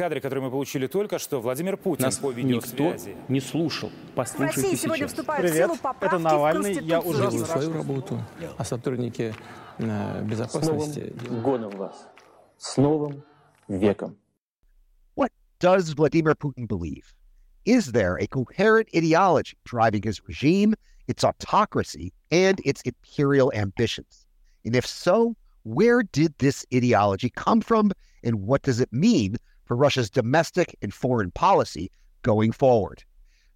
кадре, который мы получили только что, Владимир Путин Нас по видеосвязи. никто не слушал. В Послушайте России сегодня сейчас. вступают Привет, в силу поправки это Навальный. в Я уже Делаю свою работу, а сотрудники э, С новым безопасности... годом вас. С новым веком. What does Vladimir Putin believe? Is there a coherent ideology driving his regime, its autocracy, and its imperial ambitions? And if so, where did this ideology come from, and what does it mean for Russia's domestic and foreign policy going forward?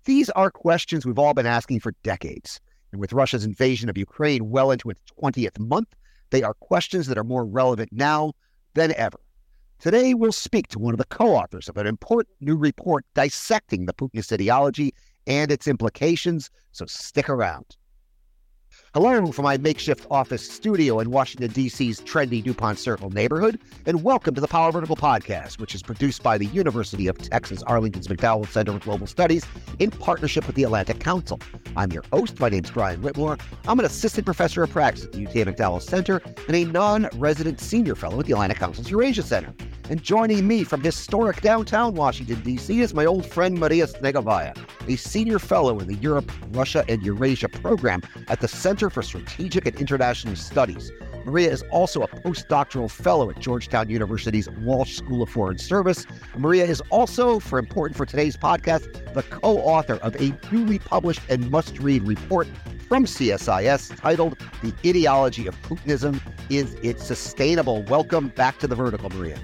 These are questions we've all been asking for decades. And with Russia's invasion of Ukraine well into its 20th month, they are questions that are more relevant now than ever. Today, we'll speak to one of the co authors of an important new report dissecting the Putinist ideology and its implications, so stick around. Hello from my makeshift office studio in Washington, D.C.'s trendy Dupont Circle neighborhood, and welcome to the Power Vertical Podcast, which is produced by the University of Texas Arlington's McDowell Center for Global Studies in partnership with the Atlantic Council. I'm your host. My name's Brian Whitmore. I'm an assistant professor of practice at the UTA McDowell Center and a non resident senior fellow at the Atlantic Council's Eurasia Center. And joining me from historic downtown Washington, D.C., is my old friend Maria Snegovaya, a senior fellow in the Europe, Russia, and Eurasia program at the Center for Strategic and International Studies. Maria is also a postdoctoral fellow at Georgetown University's Walsh School of Foreign Service. Maria is also, for important for today's podcast, the co author of a newly published and must read report from CSIS titled The Ideology of Putinism Is It Sustainable? Welcome back to the Vertical, Maria.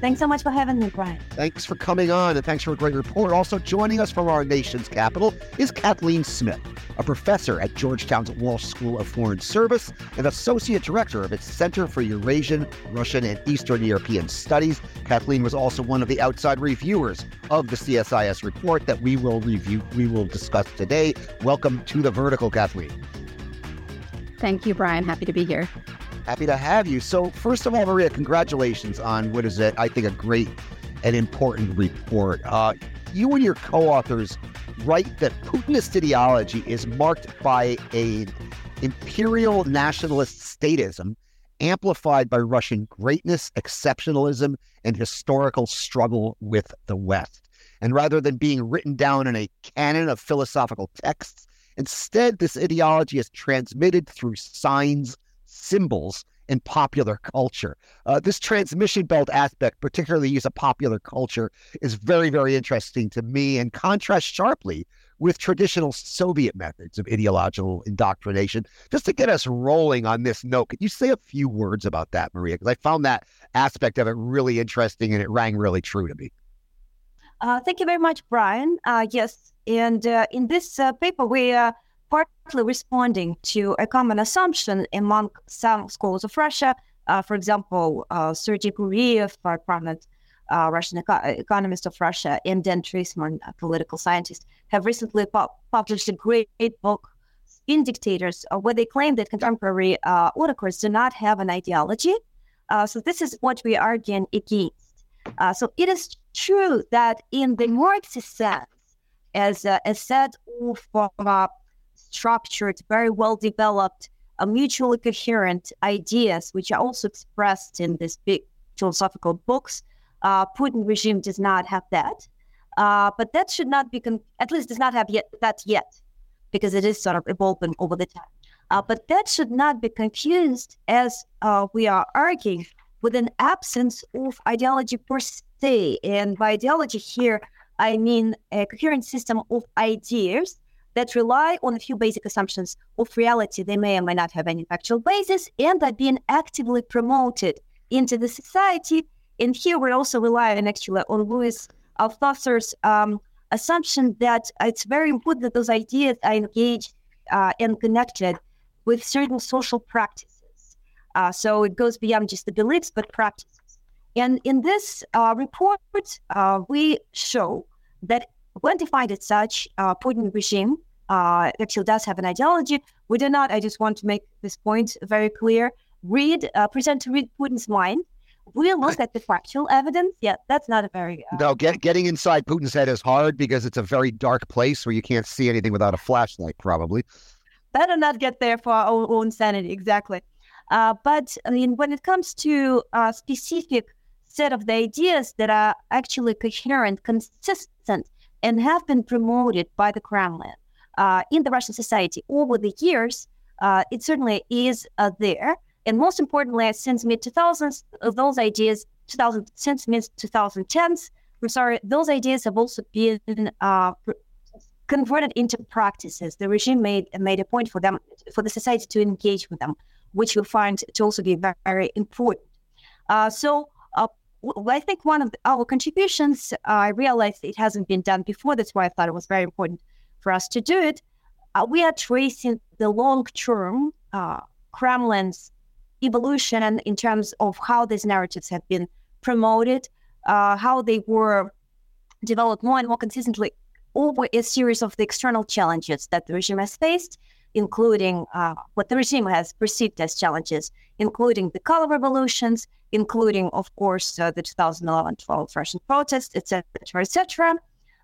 Thanks so much for having me, Brian. Thanks for coming on and thanks for a great report. Also joining us from our nation's capital is Kathleen Smith, a professor at Georgetown's Walsh School of Foreign Service and associate director of its Center for Eurasian, Russian, and Eastern European Studies. Kathleen was also one of the outside reviewers of the CSIS report that we will review, we will discuss today. Welcome to the Vertical, Kathleen. Thank you, Brian. Happy to be here. Happy to have you. So, first of all, Maria, congratulations on what is it? I think a great and important report. Uh, you and your co-authors write that Putinist ideology is marked by a imperial nationalist statism amplified by Russian greatness, exceptionalism, and historical struggle with the West. And rather than being written down in a canon of philosophical texts, instead, this ideology is transmitted through signs, symbols, in popular culture. Uh, this transmission belt aspect, particularly use of popular culture, is very, very interesting to me and contrasts sharply with traditional Soviet methods of ideological indoctrination. Just to get us rolling on this note, could you say a few words about that, Maria? Because I found that aspect of it really interesting and it rang really true to me. Uh, thank you very much, Brian. Uh, yes, and uh, in this uh, paper, we are partly responding to a common assumption among some scholars of Russia. Uh, for example, uh, Sergei Guriev, a prominent uh, Russian eco- economist of Russia, and Dan Treisman, a political scientist, have recently pu- published a great book, Spin Dictators, uh, where they claim that contemporary uh, autocrats do not have an ideology. Uh, so this is what we are arguing against. So it is true that in the Marxist sense, as a, a set of structured, very well developed, uh, mutually coherent ideas, which are also expressed in these big philosophical books, uh, Putin regime does not have that. Uh, but that should not be, con- at least does not have yet that yet, because it is sort of evolving over the time. Uh, but that should not be confused as uh, we are arguing with an absence of ideology per se. And by ideology here, I mean a coherent system of ideas that rely on a few basic assumptions of reality. They may or may not have any factual basis and are being actively promoted into the society. And here we also rely on actually on Louis Althusser's um, assumption that it's very important that those ideas are engaged uh, and connected with certain social practices. Uh, so it goes beyond just the beliefs, but practices. And in this uh, report, uh, we show that when defined as such, uh, Putin regime uh, actually does have an ideology. We do not, I just want to make this point very clear, read, uh, present to read Putin's mind. We look at the factual evidence. Yeah, that's not a very. Uh, No, get, getting inside Putin's head is hard because it's a very dark place where you can't see anything without a flashlight, probably. better not get there for our own, own sanity, exactly. Uh, but I mean, when it comes to a specific set of the ideas that are actually coherent, consistent, and have been promoted by the Kremlin uh, in the Russian society over the years. Uh, it certainly is uh, there, and most importantly, since mid 2000s, those ideas, 2000 since mid 2010s, I'm sorry, those ideas have also been uh, converted into practices. The regime made made a point for them for the society to engage with them, which we find to also be very, very important. Uh, so uh, I think one of our contributions, uh, I realized it hasn't been done before. That's why I thought it was very important for us to do it. Uh, we are tracing the long-term uh, Kremlin's evolution in terms of how these narratives have been promoted, uh, how they were developed more and more consistently over a series of the external challenges that the regime has faced, including uh, what the regime has perceived as challenges, including the color revolutions, including, of course, uh, the 2011-12 Russian protests, etc., etc.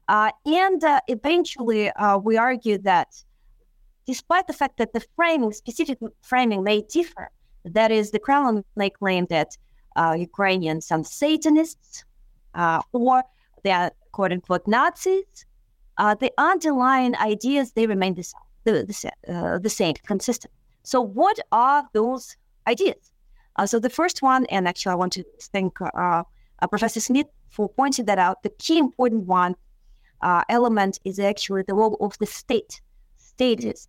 Uh, and uh, eventually, uh, we argue that despite the fact that the framing, specific framing, may differ, that is, the Kremlin may claim that Ukrainians are Satanists or they are quote unquote Nazis, uh, the underlying ideas they remain the, the, the, uh, the same, consistent. So, what are those ideas? Uh, so, the first one, and actually, I want to thank Professor Smith for pointing that out. The key important one uh, element is actually the role of the state. Statism.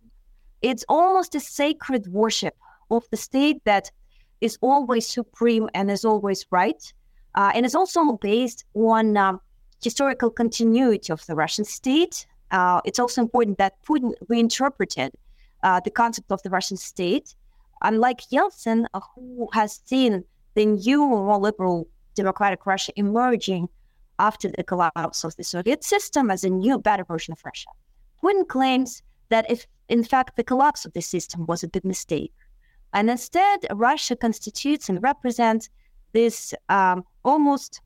It's almost a sacred worship of the state that is always supreme and is always right, and is also based on um, historical continuity of the Russian state. Uh, it's also important that Putin reinterpreted uh, the concept of the Russian state. Unlike Yeltsin, uh, who has seen the new, more liberal democratic Russia emerging after the collapse of the Soviet system as a new, better version of Russia, Putin claims that if, in fact, the collapse of the system was a big mistake, and instead Russia constitutes and represents this um, almost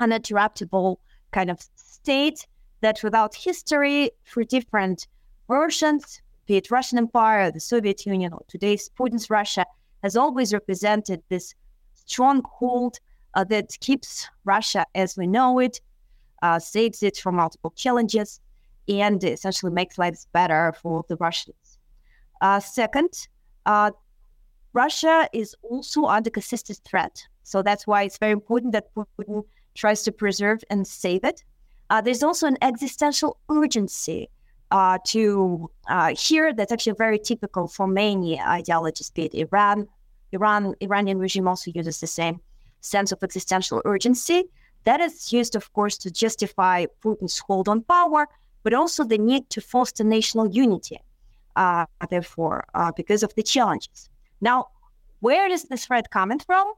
uninterruptible kind of state that without history through different versions, be it Russian Empire, the Soviet Union, or today's Putin's Russia, has always represented this stronghold uh, that keeps Russia as we know it, uh, saves it from multiple challenges, and essentially makes lives better for the Russians. Uh, second, uh, Russia is also under consistent threat. So that's why it's very important that Putin tries to preserve and save it. Uh, there's also an existential urgency uh, to here that's actually very typical for many ideologies, be it Iran, Iran, Iranian regime also uses the same sense of existential urgency. That is used, of course, to justify Putin's hold on power, but also the need to foster national unity. Uh, therefore, uh, because of the challenges. Now, where is this threat coming from?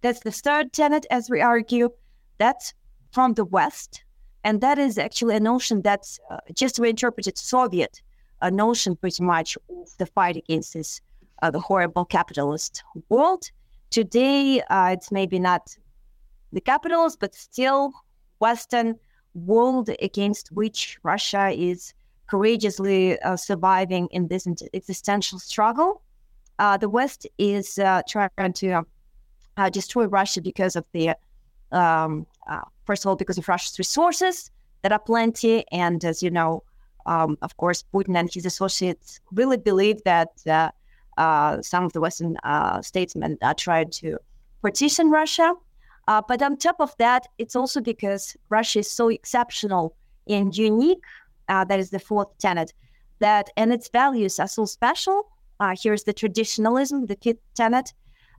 That's the third tenet, as we argue. That's from the West. And that is actually a notion that's uh, just reinterpreted Soviet a notion pretty much of the fight against this uh, the horrible capitalist world. Today, uh, it's maybe not the capitals, but still Western world against which Russia is courageously uh, surviving in this existential struggle. Uh, the West is uh, trying to uh, destroy Russia because of the um, uh, first of all, because of Russia's resources that are plenty. And as you know, um, of course, Putin and his associates really believe that some of the Western uh, statesmen are trying to partition Russia. Uh, but on top of that, it's also because Russia is so exceptional and unique. Uh, that is the fourth tenet. That and its values are so special. here's the traditionalism, the fifth tenet,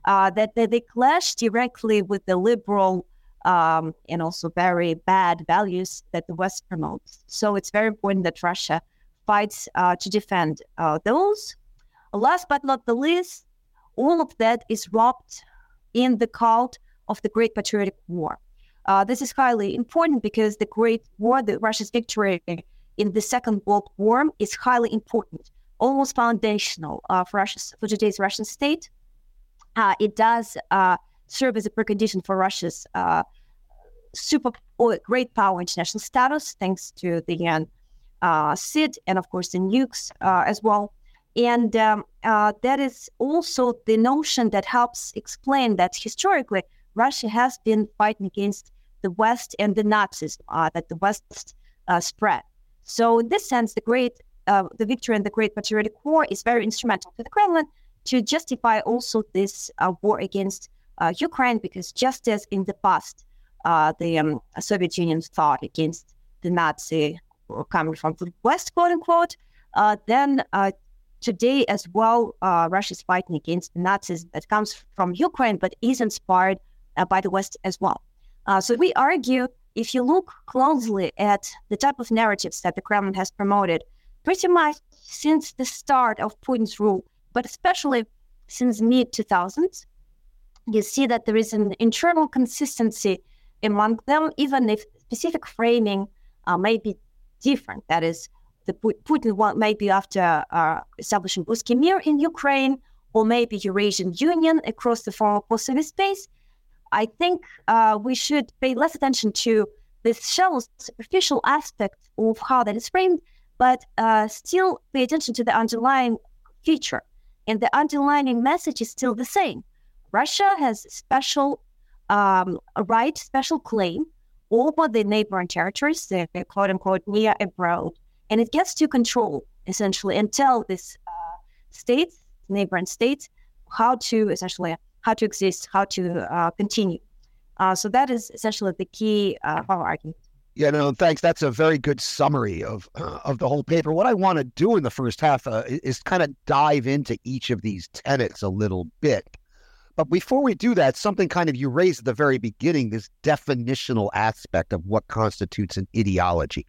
that, that they clash directly with the liberal um, and also very bad values that the West promotes. So it's very important that Russia fights uh, to defend uh, those. Last but not the least, all of that is wrapped in the cult of the Great Patriotic War. Uh, this is highly important because the Great War, the Russia's victory in the Second World War, is highly important, almost foundational uh, for Russia's, for today's Russian state. Uh, it does uh, serve as a precondition for Russia's uh, super great power international status, thanks to the uh, SID and, of course, the nukes as well. And um, uh, that is also the notion that helps explain that historically Russia has been fighting against the West and the Nazis uh, that the West uh, spread. So in this sense, the great uh, the victory and the Great Patriotic War is very instrumental to the Kremlin to justify also this uh, war against uh, Ukraine, because just as in the past, the um, Soviet Union fought against the Nazi coming from the West, quote unquote, then today as well, uh, Russia is fighting against the Nazis that comes from Ukraine, but is inspired uh, by the West as well. Uh, so we argue if you look closely at the type of narratives that the Kremlin has promoted, pretty much since the start of Putin's rule, but especially since mid 2000s, you see that there is an internal consistency among them, even if specific framing uh, may be different. That is, the Putin one maybe after uh, establishing Ruski in Ukraine, or maybe Eurasian Union across the former post-Soviet space. I think uh, we should pay less attention to this shallow, superficial aspect of how that is framed but uh, still pay attention to the underlying feature. And the underlying message is still the same. Russia has special um, right, special claim over the neighboring territories, the quote unquote near abroad, and it gets to control essentially and tell this uh, states, neighboring states, how to essentially how to exist, how to uh, continue. Uh, so that is essentially the key uh, of our argument. Yeah, no, thanks. That's a very good summary of uh, of the whole paper. What I want to do in the first half uh, is kind of dive into each of these tenets a little bit. But before we do that, something kind of you raised at the very beginning this definitional aspect of what constitutes an ideology.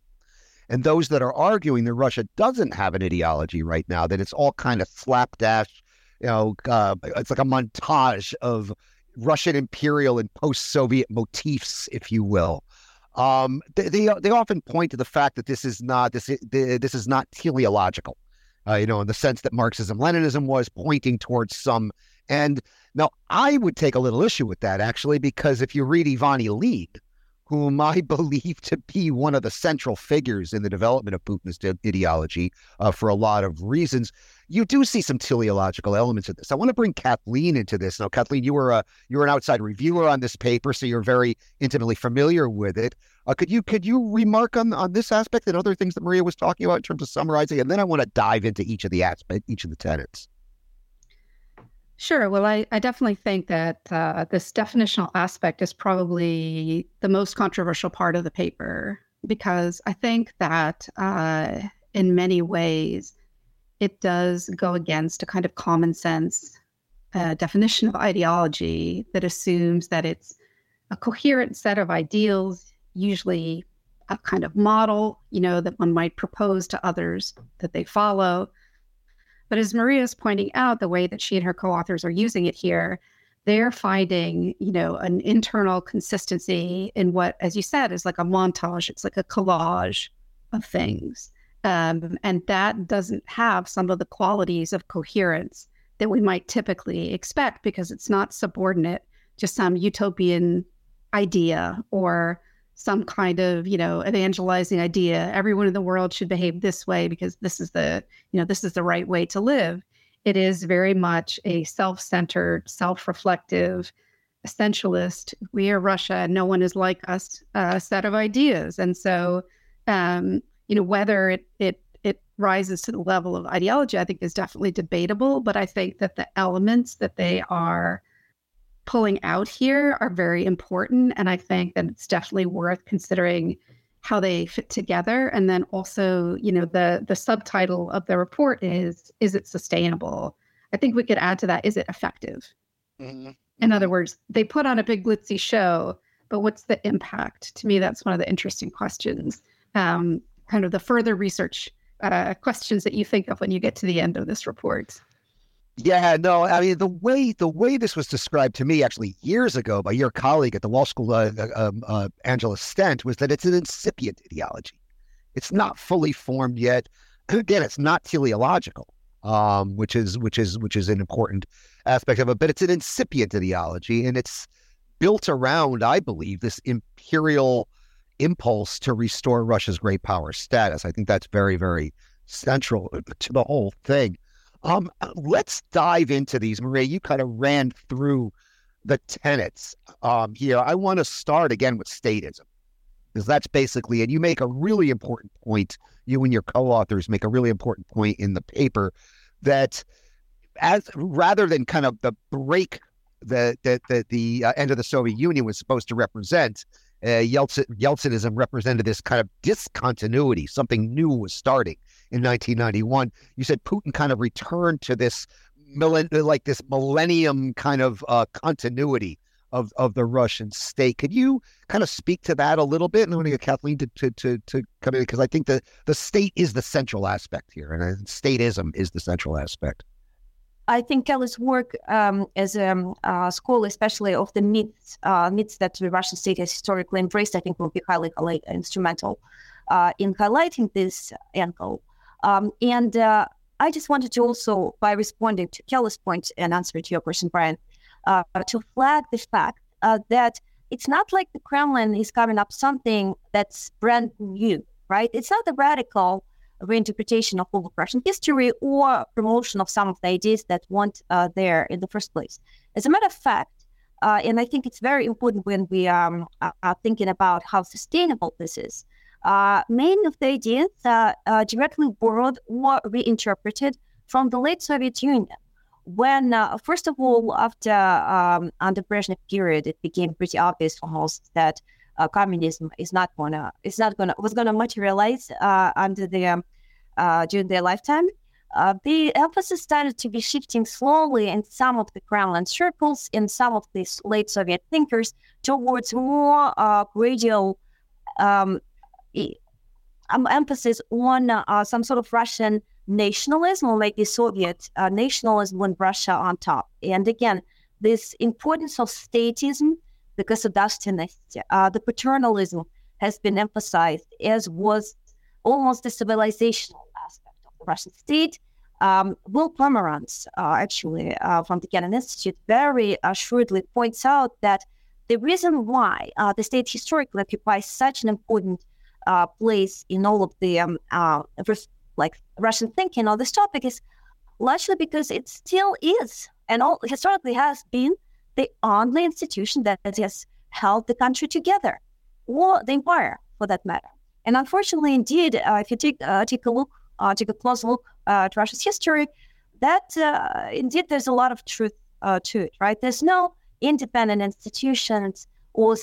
And those that are arguing that Russia doesn't have an ideology right now, that it's all kind of slapdash, you know, uh, it's like a montage of Russian imperial and post Soviet motifs, if you will. Um, they, they, they often point to the fact that this is not this this is not teleological, uh, you know, in the sense that Marxism Leninism was pointing towards some. And now I would take a little issue with that actually, because if you read Ivan Ilyin, whom I believe to be one of the central figures in the development of Putin's ideology uh, for a lot of reasons, you do see some teleological elements of this. I want to bring Kathleen into this. Now, Kathleen, you were a you were an outside reviewer on this paper, so you're very intimately familiar with it. Uh, could you could you remark on on this aspect and other things that Maria was talking about in terms of summarizing, and then I want to dive into each of the aspect, each of the tenets. Sure. Well, I, I definitely think that uh, this definitional aspect is probably the most controversial part of the paper because I think that uh, in many ways it does go against a kind of common sense uh, definition of ideology that assumes that it's a coherent set of ideals, usually a kind of model, you know, that one might propose to others that they follow. But as Maria is pointing out, the way that she and her co-authors are using it here, they're finding, you know, an internal consistency in what, as you said, is like a montage. It's like a collage of things. Um, and that doesn't have some of the qualities of coherence that we might typically expect because it's not subordinate to some utopian idea or some kind of you know evangelizing idea everyone in the world should behave this way because this is the you know this is the right way to live. It is very much a self-centered self-reflective essentialist. We are russia. No one is like us uh, set of ideas. And so um, you know whether it it it rises to the level of ideology i think is definitely debatable but i think that the elements that they are pulling out here are very important and i think that it's definitely worth considering how they fit together. And then also you know the the subtitle of the report is is it sustainable? I think we could add to that is it effective? Mm-hmm. in other words they put on a big glitzy show but what's the impact? To me that's one of the interesting questions. Um, kind of the further research uh, questions that you think of when you get to the end of this report. Yeah, no, I mean the way the way this was described to me actually years ago by your colleague at the Walsh School, uh, uh, um, uh, Angela Stent, was that it's an incipient ideology. It's not fully formed yet. Again, it's not teleological, um, which is which is which is an important aspect of it. But it's an incipient ideology, and it's built around, I believe, this imperial impulse to restore Russia's great power status. I think that's very, very central to the whole thing. Um, let's dive into these. Maria, you kind of ran through the tenets um, here. I want to start again with statism, because that's basically, and you make a really important point. You and your co-authors make a really important point in the paper that, as rather than kind of the break that that the, the uh, end of the Soviet Union was supposed to represent, uh, Yeltsin, Yeltsinism represented this kind of discontinuity. Something new was starting in 1991. You said Putin kind of returned to this like this millennium kind of uh, continuity of of the Russian state. Could you kind of speak to that a little bit? And I want to get Kathleen to to to, to come in because I think the the state is the central aspect here, and statism is the central aspect. I think Kelly's work um, as a um, uh, scholar, especially of the myths, uh, myths that the Russian state has historically embraced, I think will be highly, highly instrumental uh, in highlighting this angle. Um, and uh, I just wanted to also, by responding to Kelly's point and answer to your question, Brian, uh, to flag the fact uh, that it's not like the Kremlin is coming up something that's brand new, right? It's not a radical reinterpretation of all Russian history or promotion of some of the ideas that weren't uh, there in the first place. As a matter of fact, uh, and I think it's very important when we um, are thinking about how sustainable this is. Uh, many of the ideas are uh, directly borrowed or reinterpreted from the late Soviet Union. When, uh, first of all, after um, under Brezhnev period, it became pretty obvious almost that uh, communism is not gonna is not gonna was gonna materialize uh, under the um, uh, during their lifetime. Uh, the emphasis started to be shifting slowly in some of the Kremlin circles, in some of these late Soviet thinkers, towards more uh, gradual um, um, emphasis on uh, some sort of Russian nationalism or maybe Soviet nationalism with Russia on top. And again, this importance of statism because of dynasty. Uh, the paternalism has been emphasized, as was almost the civilizational aspect of the Russian state. Um, Will Pomeranz, uh, actually, uh, from the Kennan Institute, very assuredly points out that the reason why uh, the state historically occupies such an important uh, place in all of the um, uh, like Russian thinking on this topic is largely because it still is and all historically has been the only institution that has held the country together, or the empire for that matter. And unfortunately, indeed, uh, if you take uh, take a look, uh, take a close look uh, at Russia's history, that uh, indeed there's a lot of truth uh, to it. Right? There's no independent institutions or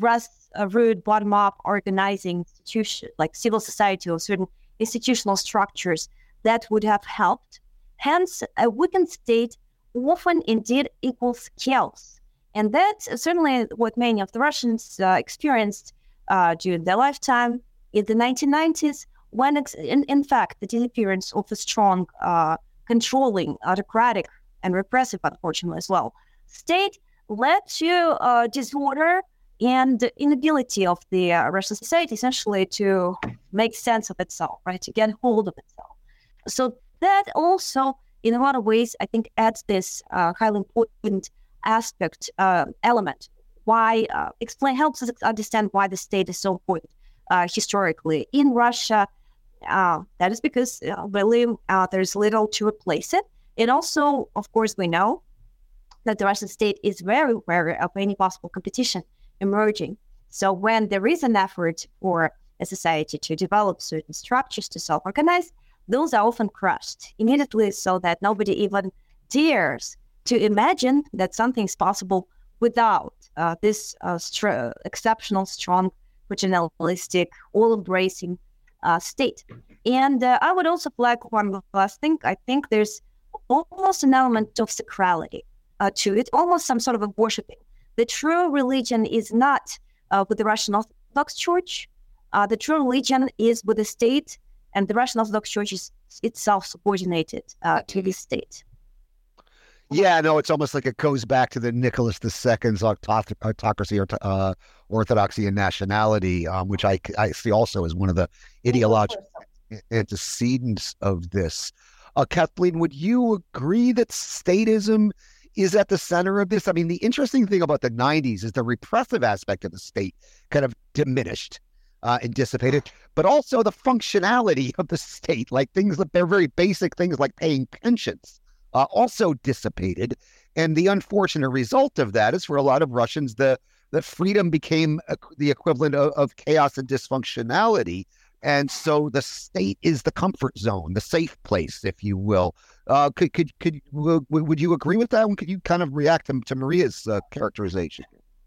grassroots, bottom-up organizing institution like civil society or certain institutional structures that would have helped. Hence, a weakened state often indeed equals chaos. And that's certainly what many of the Russians uh, experienced uh, during their lifetime in the 1990s, when, in, in fact, the disappearance of a strong, uh, controlling, autocratic, and repressive, unfortunately, as well, state led to uh, disorder and inability of the uh, Russian society essentially to make sense of itself, right, to get hold of itself. So that also in a lot of ways, I think adds this uh, highly important aspect uh, element. Why uh, explain helps us understand why the state is so important uh, historically in Russia. Uh, that is because uh, really there's little to replace it. And also, of course, we know that the Russian state is very wary of any possible competition emerging. So when there is an effort for a society to develop certain structures to self-organize, those are often crushed immediately so that nobody even dares to imagine that something is possible without uh, this uh, str- exceptional, strong, regionalistic, all embracing uh, state. And uh, I would also flag one last thing. I think there's almost an element of sacrality uh, to it, almost some sort of a worshiping. The true religion is not uh, with the Russian Orthodox Church. the true religion is with the state and the Russian Orthodox Church is itself subordinated uh, to the state. Yeah, no, it's almost like it goes back to the Nicholas II's autocracy, or uh, orthodoxy, and nationality, um, which I, I see also as one of the ideological antecedents of this. Uh, Kathleen, would you agree that statism is at the center of this? I mean, the interesting thing about the 90s is the repressive aspect of the state kind of diminished uh, and dissipated, but also the functionality of the state, like things that they're very basic things like paying pensions, uh, also dissipated. And the unfortunate result of that is for a lot of Russians, the the freedom became the equivalent of, of chaos and dysfunctionality. And so the state is the comfort zone, the safe place, if you will. Uh, could could could would you agree with that? And Could you kind of react to, to Maria's uh, characterization?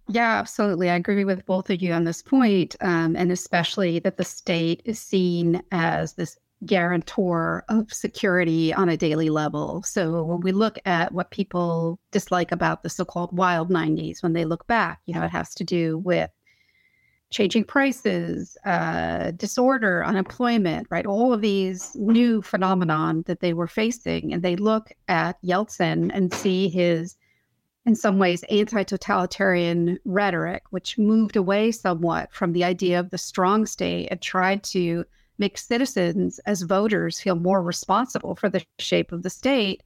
Yeah, absolutely. I agree with both of you on this point, um, and especially that the state is seen as this guarantor of security on a daily level. So when we look at what people dislike about the so-called wild 90s, when they look back, you know, it has to do with changing prices, uh, disorder, unemployment, right? All of these new phenomenon that they were facing, and they look at Yeltsin and see his in some ways anti-totalitarian rhetoric which moved away somewhat from the idea of the strong state and tried to make citizens as voters feel more responsible for the shape of the state.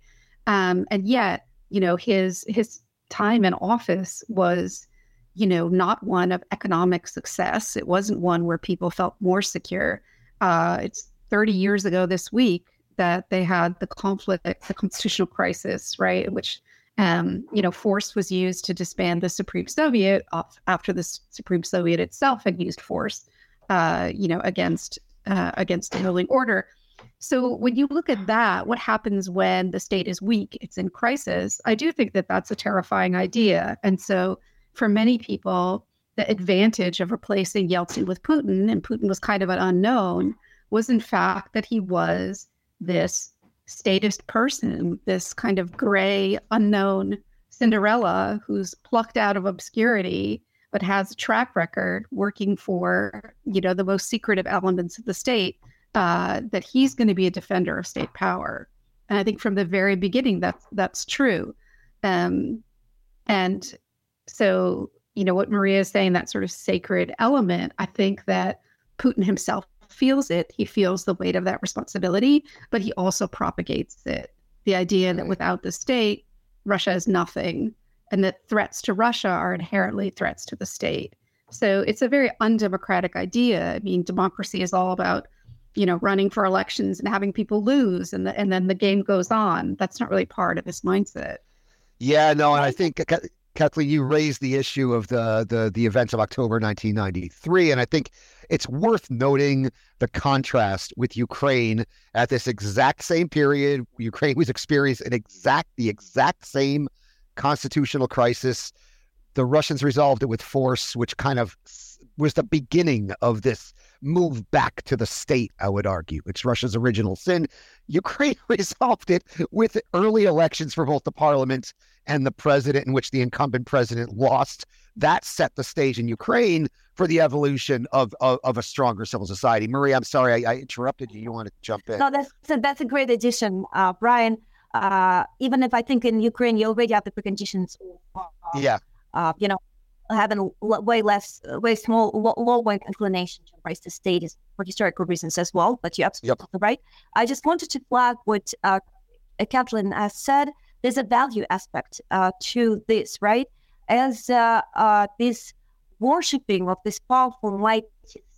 Um, and yet you know his his time in office was you know not one of economic success. It wasn't one where people felt more secure. Uh, it's 30 years ago this week that they had the conflict the constitutional crisis right which um, you know, force was used to disband the Supreme Soviet after the Supreme Soviet itself had used force, uh, you know, against uh, against the ruling order. So when you look at that, what happens when the state is weak? It's in crisis. I do think that that's a terrifying idea. And so for many people, the advantage of replacing Yeltsin with Putin, and Putin was kind of an unknown, was in fact that he was this statist person, this kind of gray, unknown Cinderella who's plucked out of obscurity but has a track record working for you know the most secretive elements of the state uh, that he's going to be a defender of state power. And i think from the very beginning that's that's true. Um, and so you know what maria is saying that sort of sacred element i think that putin himself feels it. He feels the weight of that responsibility, but he also propagates it. The idea that without the state, Russia is nothing, and that threats to Russia are inherently threats to the state. So it's a very undemocratic idea. I mean, democracy is all about, you know, running for elections and having people lose, and the, and then the game goes on. That's not really part of this mindset. Yeah, no, and I think Kathleen, you raised the issue of the the the events of October 1993, and I think it's worth noting the contrast with Ukraine at this exact same period. Ukraine was experiencing an exact the exact same constitutional crisis. The Russians resolved it with force, which kind of was the beginning of this move back to the state, I would argue. It's Russia's original sin. Ukraine resolved it with early elections for both the parliament and the president, in which the incumbent president lost. That set the stage in Ukraine for the evolution of, of, of a stronger civil society. Marie, I'm sorry I, I, interrupted you. You want to jump in? No, that's a, that's a great addition, uh, Brian. Uh, even if I think in Ukraine you already have the preconditions. Uh, yeah. Uh, you know, having way less, way small, lower inclination to embrace the state is for historical reasons as well. But you're absolutely yep. right. I just wanted to flag what uh, Kathleen has said. There's a value aspect uh, to this, right? As uh, uh, this worshipping of this powerful, mighty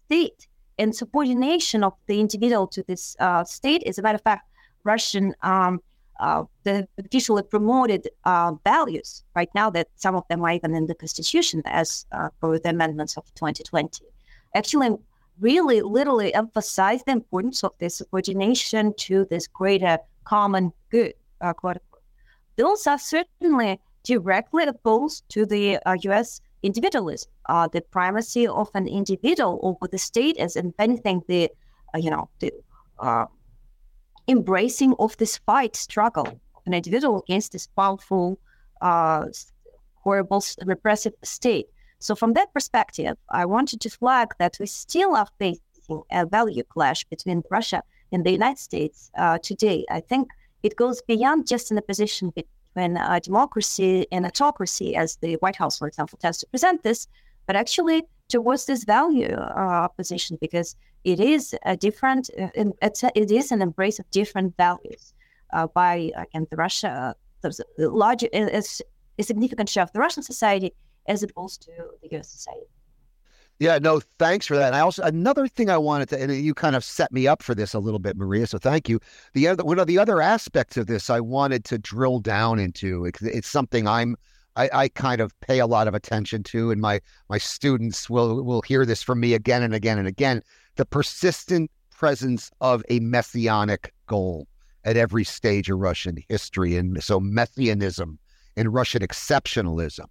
state and subordination of the individual to this uh, state. As a matter of fact, Russian um, uh, the officially promoted uh, values right now that some of them are even in the constitution as uh, for the amendments of 2020 actually really literally emphasize the importance of this subordination to this greater common good uh, quote unquote. those are certainly directly opposed to the us uh, individualism uh, the primacy of an individual over the state as if anything the you know the embracing of this fight struggle of an individual against this powerful, uh, horrible, repressive state. So, from that perspective, I wanted to flag that we still are facing a value clash between Russia and the United States uh, today. I think it goes beyond just an opposition between uh, democracy and autocracy, as the White House, for example, tends to present this, but actually towards this value uh, position because it is a different, uh, it is an embrace of different values uh, by again the Russia, the large, a significant share of the Russian society as opposed to the U.S. society. Yeah, no, thanks for that. And I also another thing I wanted to, and you kind of set me up for this a little bit, Maria. So thank you. The other one of the other aspects of this I wanted to drill down into. It's something I'm I, I, kind of pay a lot of attention to, and my my students will will hear this from me again and again and again. The persistent presence of a messianic goal at every stage of Russian history, and so messianism and Russian exceptionalism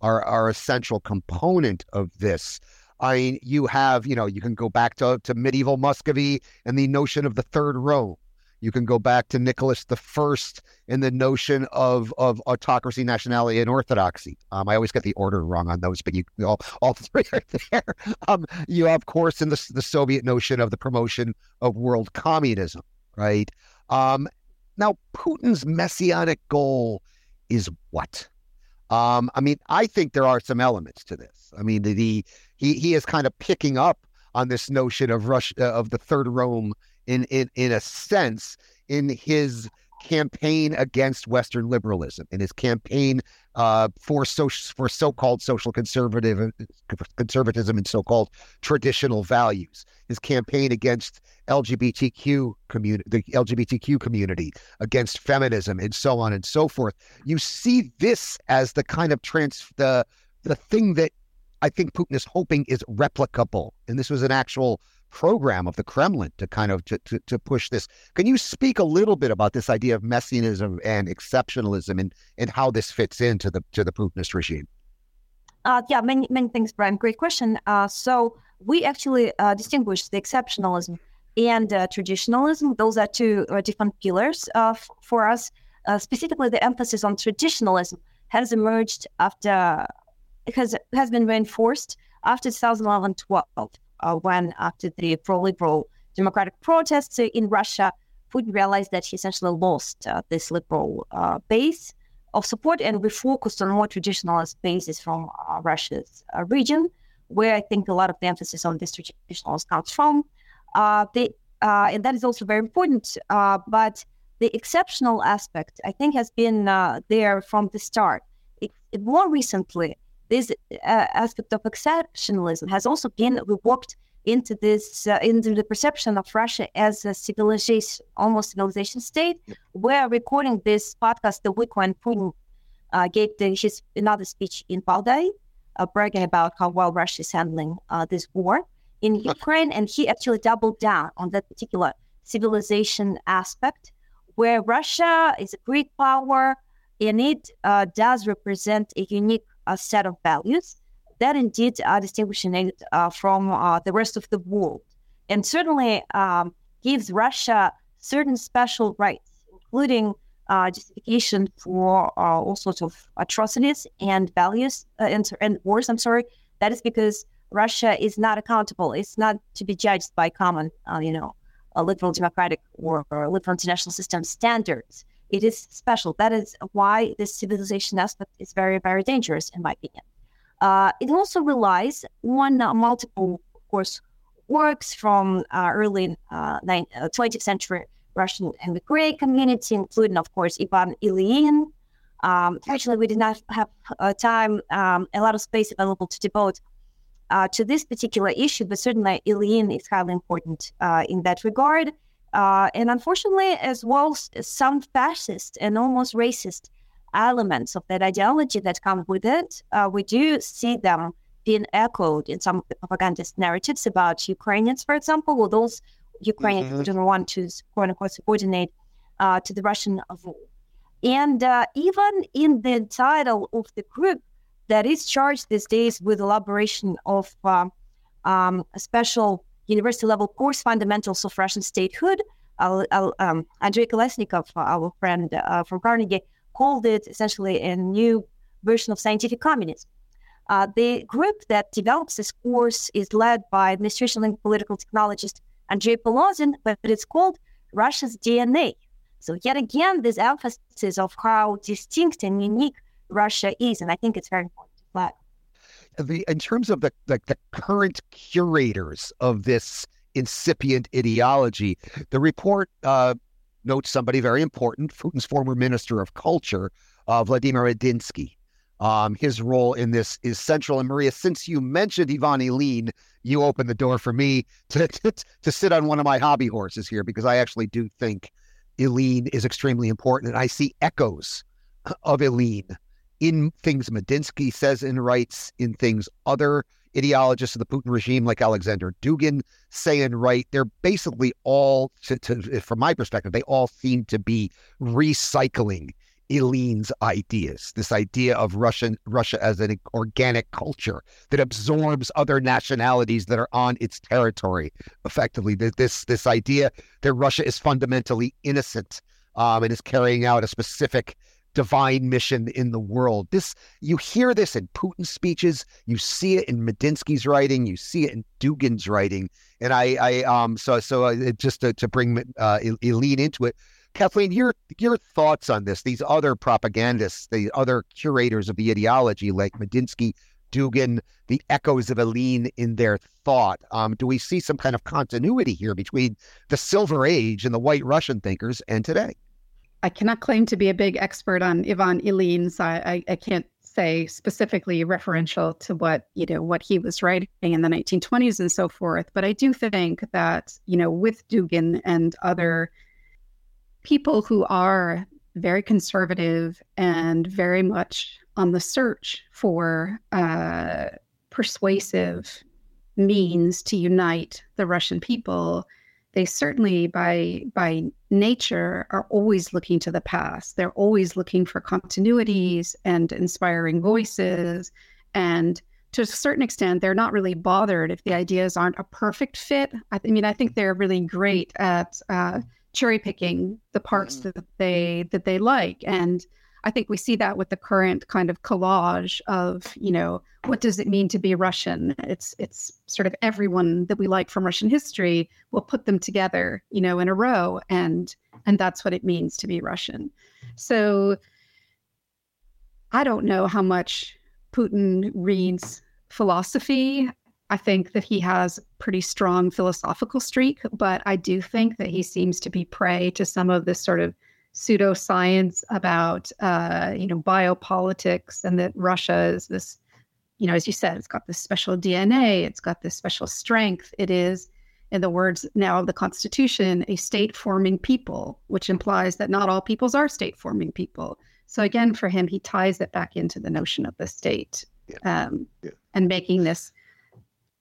are are essential component of this. I mean, you have, you know, you can go back to, to medieval Muscovy and the notion of the third Rome. You can go back to Nicholas the First and the notion of of autocracy, nationality, and orthodoxy. Um, I always get the order wrong on those, but you all all three are there. Um, you have, of course in the the Soviet notion of the promotion of world communism, right? Um, now Putin's messianic goal is what? Um, I mean, I think there are some elements to this. I mean, the, the he he is kind of picking up on this notion of Russia uh, of the third Rome in in in a sense in his campaign against Western liberalism, in his campaign uh, for social for so-called social conservative conservatism and so-called traditional values, his campaign against LGBTQ community, the LGBTQ community, against feminism, and so on and so forth. You see this as the kind of trans the the thing that I think Putin is hoping is replicable, and this was an actual program of the Kremlin to kind of to, to, to push this. Can you speak a little bit about this idea of messianism and exceptionalism and and how this fits into the to the Putinist regime? Uh, yeah, many many things, Brian. Great question. Uh, so we actually uh, distinguish the exceptionalism and uh, traditionalism. Those are two uh, different pillars uh, f- for us. specifically, the emphasis on traditionalism has emerged after has has been reinforced after 2011-12 uh, when after the pro-liberal democratic protests in Russia, Putin realized that he essentially lost uh, this liberal uh, base of support and refocused on more traditionalist bases from uh, Russia's uh, region, where I think a lot of the emphasis on this traditionalist comes from. Uh, they, and that is also very important. but the exceptional aspect, I think, has been there from the start. It, it, more recently, this uh, aspect of exceptionalism has also been reworked into this uh, into the perception of Russia as a civilization, almost civilization state. We're recording this podcast the week when Putin uh, gave the, his another speech in Valdai, uh, bragging about how well Russia is handling uh, this war in Ukraine, and he actually doubled down on that particular civilization aspect, where Russia is a great power and it uh, does represent a unique a set of values that indeed are distinguishing it uh, from uh, the rest of the world, and certainly um, gives Russia certain special rights, including uh, justification for uh, all sorts of atrocities and values uh, and, and, wars. I'm sorry. That is because Russia is not accountable. It's not to be judged by common, uh, you know, liberal democratic or, or liberal international system standards it is special. That is why this civilization aspect is very, very dangerous, in my opinion. Uh, it also relies on uh, multiple, of course, works from uh, early 20th uh, century Russian and the Greek community, including, of course, Ivan Ilyin. Um, actually, we did not have uh, time, um, a lot of space available to devote uh, to this particular issue, but certainly Ilyin is highly important in that regard. Uh, and unfortunately, as well, as some fascist and almost racist elements of that ideology that come with it, uh, we do see them being echoed in some of the propagandist narratives about Ukrainians, for example, or those Ukrainians mm-hmm. who don't want to, quote unquote, subordinate uh, to the Russian rule. And uh, even in the title of the group that is charged these days with elaboration of um, um, a special university level course, Fundamentals of Russian Statehood. I'll, I'll, um, Andrei Kolesnikov, our friend uh, from Carnegie, called it essentially a new version of scientific communism. Uh, the group that develops this course is led by administration and political technologist Andrei Polozin, but it's called Russia's DNA. So yet again, this emphasis of how distinct and unique Russia is, and I think it's very important to flag the in terms of the, the, current curators of this incipient ideology, the report uh, notes somebody very important, Putin's former minister of culture, uh, Vladimir Medinsky. Um, his role in this is central. And Maria, since you mentioned Ivan Ilyin, you opened the door for me to, to, to sit on one of my hobby horses here because I actually do think Ilyin is extremely important. And I see echoes of Ilyin in things Medinsky says and writes, in things other ideologists of the Putin regime like Alexander Dugin say and write. They're basically all, to, to, from my perspective, they all seem to be recycling Ilyin's ideas, this idea of Russian Russia as an organic culture that absorbs other nationalities that are on its territory. Effectively, this this idea that Russia is fundamentally innocent um, and is carrying out a specific divine mission in the world. This you hear this in Putin's speeches, you see it in Medinsky's writing, you see it in Dugin's writing, and I, I um, so so uh, just to, to bring uh, Ilyin into it, Kathleen, your your thoughts on this? These other propagandists, the other curators of the ideology, like Medinsky, Dugin, the echoes of Ilyin in their thought. Um, do we see some kind of continuity here between the Silver Age and the White Russian thinkers and today? I cannot claim to be a big expert on Ivan Ilyin, so I, I, I can't say specifically referential to what you know what he was writing in the 1920s and so forth. But I do think that you know with Dugin and other people who are very conservative and very much on the search for uh, persuasive means to unite the Russian people, they certainly, by by nature, are always looking to the past. They're always looking for continuities and inspiring voices, and to a certain extent, they're not really bothered if the ideas aren't a perfect fit. I, mean, I think they're really great at uh, cherry picking the parts mm. that they that they like and i think we see that with the current kind of collage of you know what does it mean to be russian? It's it's sort of everyone that we like from russian history will put them together you know in a row and and that's what it means to be russian. So i don't know how much putin reads philosophy. I think that he has pretty strong philosophical streak, but I do think that he seems to be prey to some of this sort of pseudoscience about, uh, you know, biopolitics and that Russia is this, you know, as you said, it's got this special DNA, it's got this special strength. It is, in the words now of the Constitution, a state forming people, which implies that not all peoples are state forming people. So again, for him, he ties it back into the notion of the state yeah. Um, yeah. and making this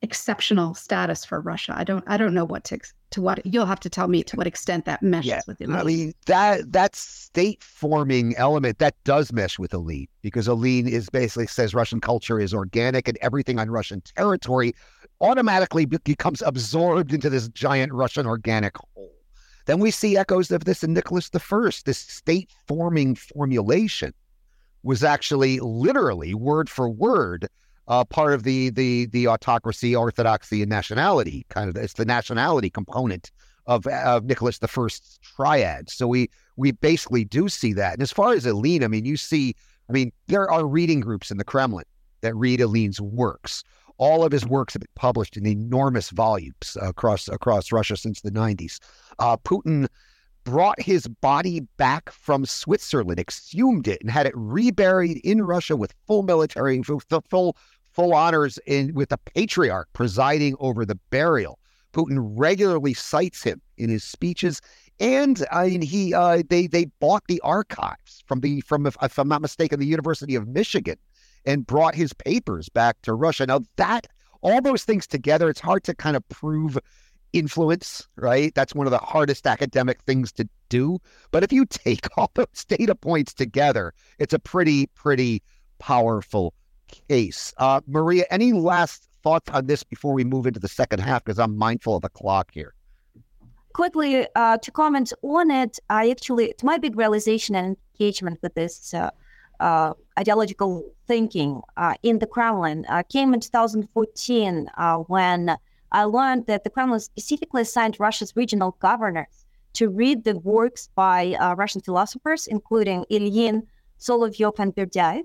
exceptional status for Russia. I don't I don't know what to to what you'll have to tell me to what extent that meshes yeah, with Ilyin. I mean that that state forming element that does mesh with Ilyin because Ilyin is basically says Russian culture is organic and everything on Russian territory automatically becomes absorbed into this giant Russian organic whole. Then we see echoes of this in Nicholas I. This state forming formulation was actually literally word for word uh, part of the the the autocracy, orthodoxy, and nationality. Kind of, it's the nationality component of of Nicholas the First's triad. So we we basically do see that. And as far as Ilyin, I mean, you see, I mean, there are reading groups in the Kremlin that read Ilyin's works. All of his works have been published in enormous volumes across across Russia since the 90s. Uh, Putin brought his body back from Switzerland, exhumed it, and had it reburied in Russia with full military, full full honors in with the patriarch presiding over the burial. Putin regularly cites him in his speeches, and I mean, he uh, they they bought the archives from the from if, if I'm not mistaken the University of Michigan, and brought his papers back to Russia. Now that all those things together, it's hard to kind of prove influence, right? That's one of the hardest academic things to do. But if you take all those data points together, it's a pretty pretty powerful case. Uh, Maria, any last thoughts on this before we move into the second half? Because I'm mindful of the clock here. Quickly uh, to comment on it, I actually, my big realization and engagement with this uh, uh ideological thinking uh, in the Kremlin uh, came in 2014 when I learned that the Kremlin specifically assigned Russia's regional governors to read the works by Russian philosophers, including Ilyin, Solovyov, and Berdyaev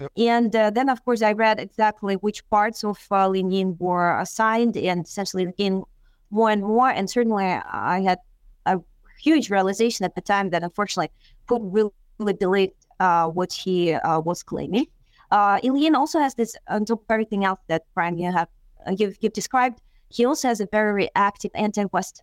Yep. And uh, then, of course, I read exactly which parts of uh, Lenin were assigned and essentially again more and more. And certainly, I had a huge realization at the time that unfortunately Putin really, believed uh, what he uh, was claiming. Uh, Ilyin also has this, on top of everything else that Brian you have uh, you've, you've described, he also has a very active anti-West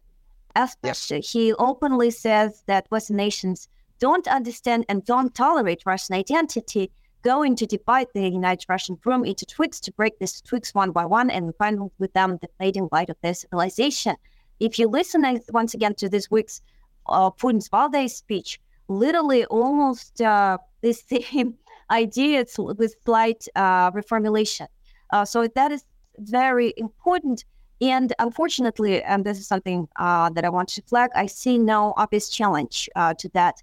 aspect. Yes. He openly says that Western nations don't understand and don't tolerate Russian identity, going to divide the United Russian room into twigs to break these twigs one by one and find with them the fading light of their civilization. If you listen once again to this week's uh, Putin's Valdai speech, literally almost uh, the same ideas with slight uh, reformulation. Uh, so that is very important. And unfortunately, and this is something uh, that I want to flag, I see no obvious challenge uh, to that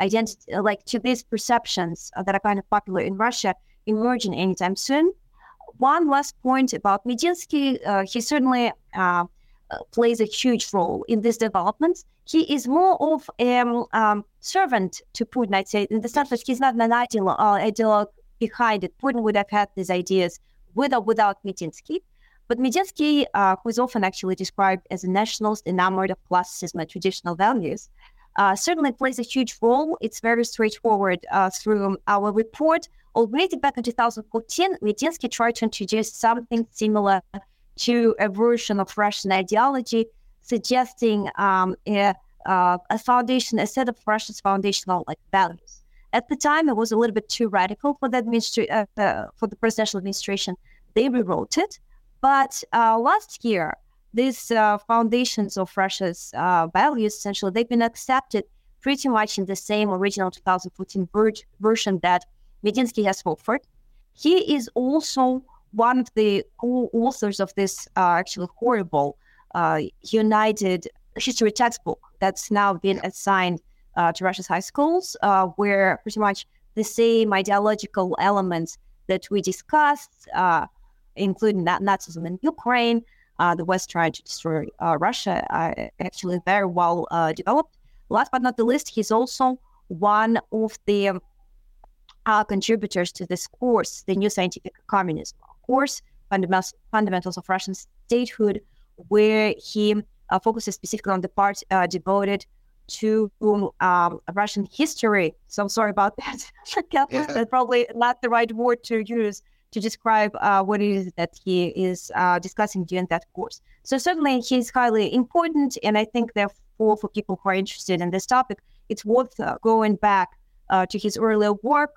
identity, like to these perceptions uh, that are kind of popular in Russia emerging anytime soon. One last point about Medinsky. Uh, he certainly uh, uh, plays a huge role in this development. He is more of a um, um, servant to Putin, I'd say, in the sense that he's not an ideal, uh, ideologue behind it. Putin would have had these ideas with or without Medinsky. But Medinsky, uh, who is often actually described as a nationalist enamored of classicism and traditional values, uh, certainly plays a huge role. It's very straightforward uh, through our report. Already back in 2014, Medinsky tried to introduce something similar to a version of Russian ideology, suggesting um, a, uh, a foundation, a set of Russia's foundational like values. At the time, it was a little bit too radical for the administra- uh, uh, for the presidential administration. They rewrote it, but uh, last year, these uh, foundations of Russia's uh, values, essentially, they've been accepted pretty much in the same original 2014 ver- version that Medinsky has offered. He is also one of the co authors of this uh, actually horrible uh, United history textbook that's now been assigned uh, to Russia's high schools, uh, where pretty much the same ideological elements that we discussed, including Nazism in Ukraine, uh, the West trying to destroy Russia, are actually very well developed. Last but not the least, he's also one of the contributors to this course, the New Scientific Communism course, Fundamentals of Russian Statehood, where he uh, focuses specifically on the part uh, devoted to um, Russian history. So I'm sorry about that. yeah. Probably not the right word to use to describe uh, what it is that he is uh, discussing during that course. So certainly he's highly important, and I think therefore for people who are interested in this topic, it's worth uh, going back uh, to his earlier work,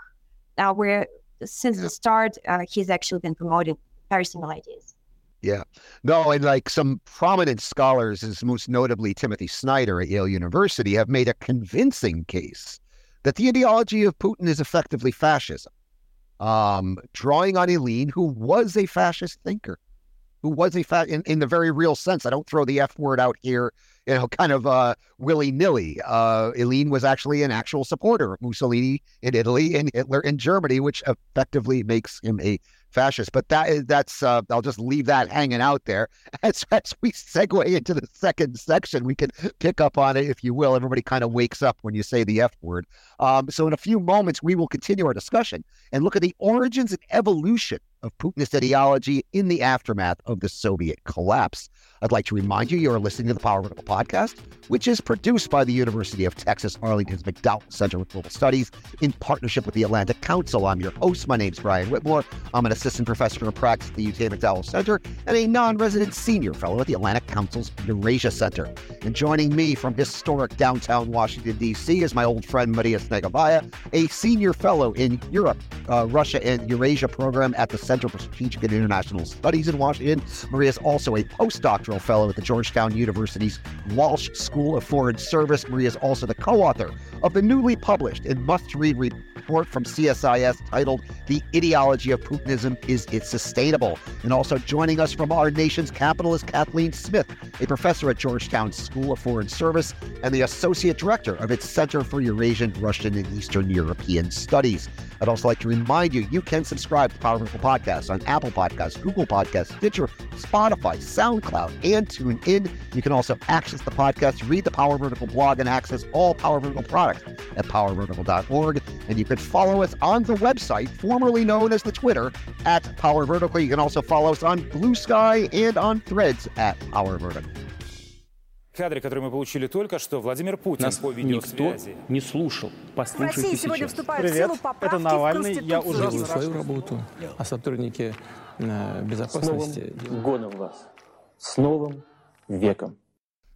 where since the start, uh, he's actually been promoting very similar ideas. Yeah. No, and like some prominent scholars, as most notably Timothy Snyder at Yale University, have made a convincing case that the ideology of Putin is effectively fascism. Um, drawing on Ilyin, who was a fascist thinker, who was a fa- in, in the very real sense. I don't throw the F word out here you know, kind of uh, willy nilly. Uh, Ilyin was actually an actual supporter of Mussolini in Italy and Hitler in Germany, which effectively makes him a fascist. But that is that's uh, I'll just leave that hanging out there. As, as we segue into the second section, we can pick up on it if you will. Everybody kind of wakes up when you say the F word. Um, so in a few moments, we will continue our discussion and look at the origins and evolution of Putinist ideology in the aftermath of the Soviet collapse. I'd like to remind you you are listening to the Power Vertical podcast, which is produced by the University of Texas Arlington's McDowell Center for Global Studies in partnership with the Atlantic Council. I'm your host. My name's Brian Whitmore. I'm an assistant professor of practice at the UT McDowell Center and a non resident senior fellow at the Atlantic Council's Eurasia Center. And joining me from historic downtown Washington, D.C., is my old friend Maria Snegovaya, a senior fellow in Europe, uh, Russia, and Eurasia program at the Center for Strategic and International Studies in Washington. Maria is also a postdoctoral Fellow at the Georgetown University's Walsh School of Foreign Service. Maria is also the co author of the newly published and must read report from CSIS titled The Ideology of Putinism Is It Sustainable? And also joining us from our nation's capital is Kathleen Smith, a professor at Georgetown School of Foreign Service and the associate director of its Center for Eurasian, Russian, and Eastern European Studies. I'd also like to remind you you can subscribe to Power Vertical Podcasts on Apple Podcasts, Google Podcasts, Stitcher, Spotify, SoundCloud, and TuneIn. You can also access the podcast, read the Power Vertical blog, and access all Power Vertical products at powervertical.org. And you can follow us on the website, formerly known as the Twitter, at Power Vertical. You can also follow us on Blue Sky and on Threads at Power Vertical. Кадре, который мы получили только что, Владимир Путин Нас по никто не слушал. В Послушайте России сегодня сейчас. вступают в Привет, силу поправки это Навальный. в Я уже Делаю свою работу, а сотрудники э, С новым безопасности годом вас. С новым веком.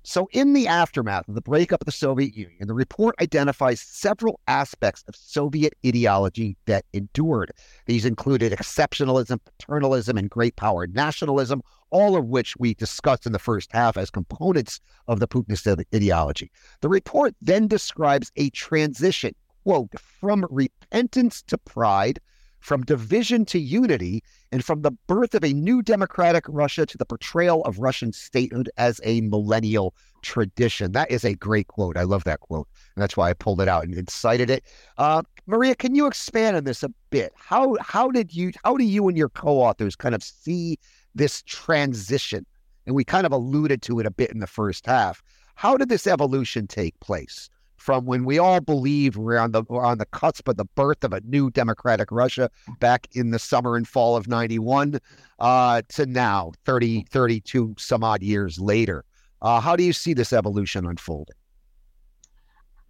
So, in the aftermath of the breakup of the Soviet Union, the report identifies several aspects of Soviet ideology that endured. These included exceptionalism, paternalism, and great power nationalism, all of which we discussed in the first half as components of the Putinist ideology. The report then describes a transition, quote, from repentance to pride, from division to unity, and from the birth of a new democratic Russia to the portrayal of Russian statehood as a millennial tradition. That is a great quote. I love that quote. And that's why I pulled it out and, cited it. Uh, Maria, can you expand on this a bit? How how did you how do you and your co-authors kind of see this transition? And we kind of alluded to it a bit in the first half. How did this evolution take place? From when we all believed we're on the we're on the cusp of the birth of a new democratic Russia back in the summer and fall of 91 uh, to now, 30, 32 some odd years later. Uh, how do you see this evolution unfolding?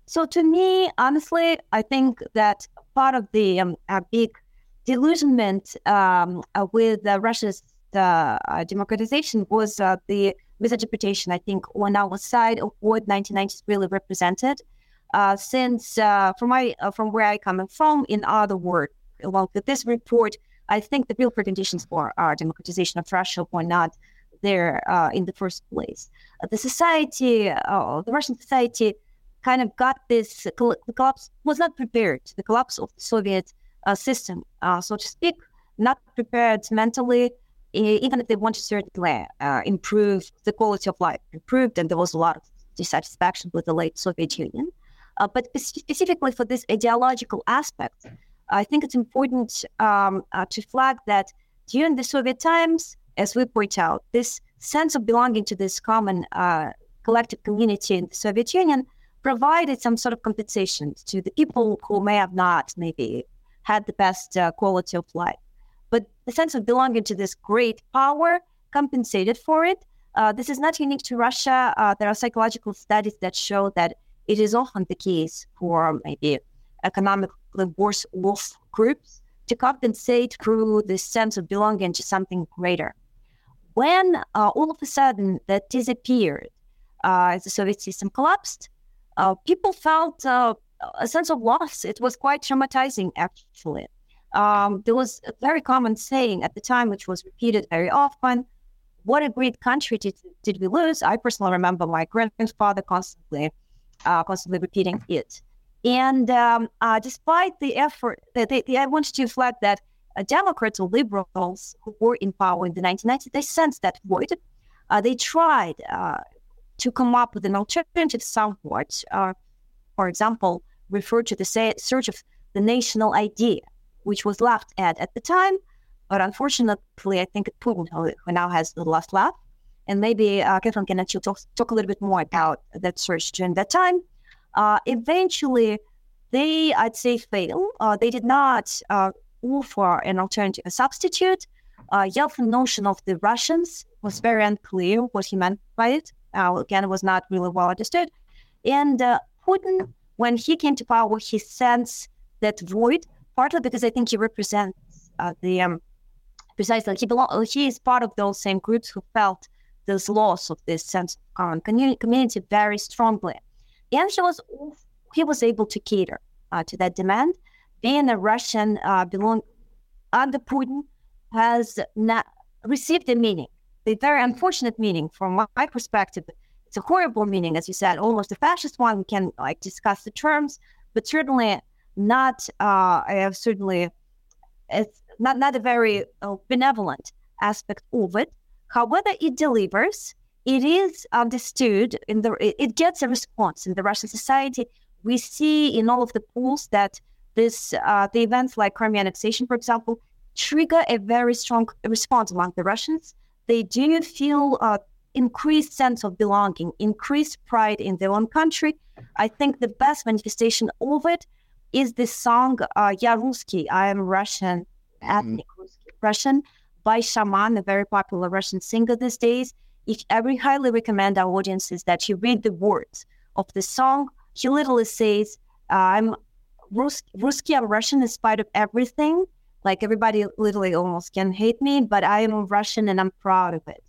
So to me, honestly, I think that part of the um, big delusionment um, with uh, Russia's uh, democratization was uh, the misinterpretation, I think, on our side of what 1990s really represented. Uh, since uh, from my uh, from where I come from, in other words, along with this report, I think the real preconditions for our democratization of Russia were not there uh, in the first place. The society, the Russian society, kind of got this coll- the collapse was not prepared. The collapse of the Soviet system, so to speak, not prepared mentally. Even if they wanted to certainly uh, improve the quality of life, improved, and there was a lot of dissatisfaction with the late Soviet Union. Uh, but spe- specifically for this ideological aspect, I think it's important um, uh, to flag that during the Soviet times, as we point out, this sense of belonging to this common uh, collective community in the Soviet Union provided some sort of compensation to the people who may have not maybe had the best uh, quality of life. But the sense of belonging to this great power compensated for it. Uh, this is not unique to Russia. Uh, there are psychological studies that show that it is often the case for maybe economically worse off groups to compensate through this sense of belonging to something greater. When uh, all of a sudden that disappeared, uh, as the Soviet system collapsed, uh, people felt uh, a sense of loss. It was quite traumatizing, actually. Um, there was a very common saying at the time, which was repeated very often what a great country did, did we lose? I personally remember my grandfather constantly, uh, constantly repeating it. And um, uh, despite the effort, they, they, I want to flag that uh, Democrats or liberals who were in power in the 1990s, they sensed that void. Uh, they tried uh, to come up with an alternative somewhat. Uh, for example, referred to the search of the national idea, which was laughed at at the time. But unfortunately, I think Putin, who now has the last laugh, and maybe uh, Catherine can actually talk, talk a little bit more about that search during that time. Uh, eventually, they, I'd say, fail. Uh, they did not uh, offer an alternative, a substitute. Uh, Yeltsin's notion of the Russians was very unclear what he meant by it. Again, was not really well understood. And uh, Putin, when he came to power, he sensed that void, partly because I think he represents uh, the um, precisely he belong. He is part of those same groups who felt this loss of this sense of common community, community very strongly, and he was he was able to cater uh, to that demand. Being a Russian, uh, belong under Putin has not received a meaning, a very unfortunate meaning from my perspective. It's a horrible meaning, as you said, almost a fascist one. We can like discuss the terms, but certainly not. Uh, I have certainly it's not not a very uh, benevolent aspect of it. However, it delivers. It is understood in the. It, it gets a response in the Russian society. We see in all of the polls that this uh, the events like Crimea annexation, for example, trigger a very strong response among the Russians. They do feel uh, increased sense of belonging, increased pride in their own country. I think the best manifestation of it is this song uh, "Ya Ruski," I am Russian, ethnic Ruski, Russian, by Shaman, a very popular Russian singer these days. if I really highly recommend our audiences that you read the words of the song. He literally says, "I'm Rus- Ruski, I'm Russian in spite of everything. Like everybody literally almost can hate me, but I am Russian and I'm proud of it."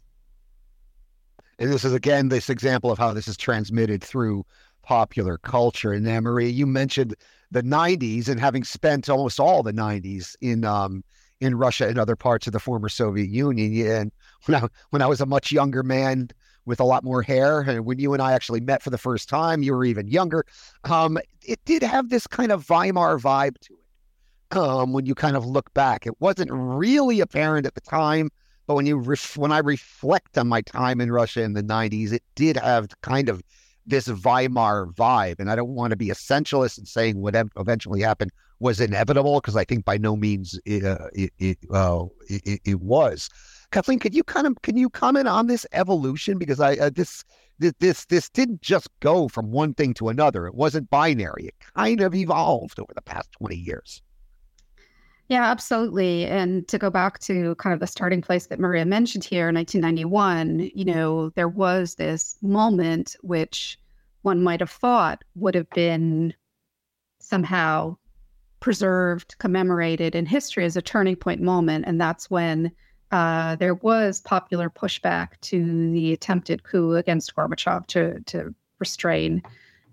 And this is again this example of how this is transmitted through popular culture. And Anne Marie, you mentioned the '90s and having spent almost all the '90s in um, in Russia and other parts of the former Soviet Union. And when I when I was a much younger man with a lot more hair, and when you and I actually met for the first time, you were even younger. Um, it did have this kind of Weimar vibe to it. Um, when you kind of look back, it wasn't really apparent at the time, but when you ref- when I reflect on my time in Russia in the '90s, it did have kind of this Weimar vibe. And I don't want to be essentialist in saying what eventually happened was inevitable because I think by no means it uh, it, it, uh, it, it, was. Kathleen, could you kind of can you comment on this evolution because I uh, this this this didn't just go from one thing to another. It wasn't binary. It kind of evolved over the past twenty years. Yeah, absolutely. And to go back to kind of the starting place that Maria mentioned here in 1991, you know, there was this moment which one might have thought would have been somehow preserved, commemorated in history as a turning point moment. And that's when uh, there was popular pushback to the attempted coup against Gorbachev to, to restrain,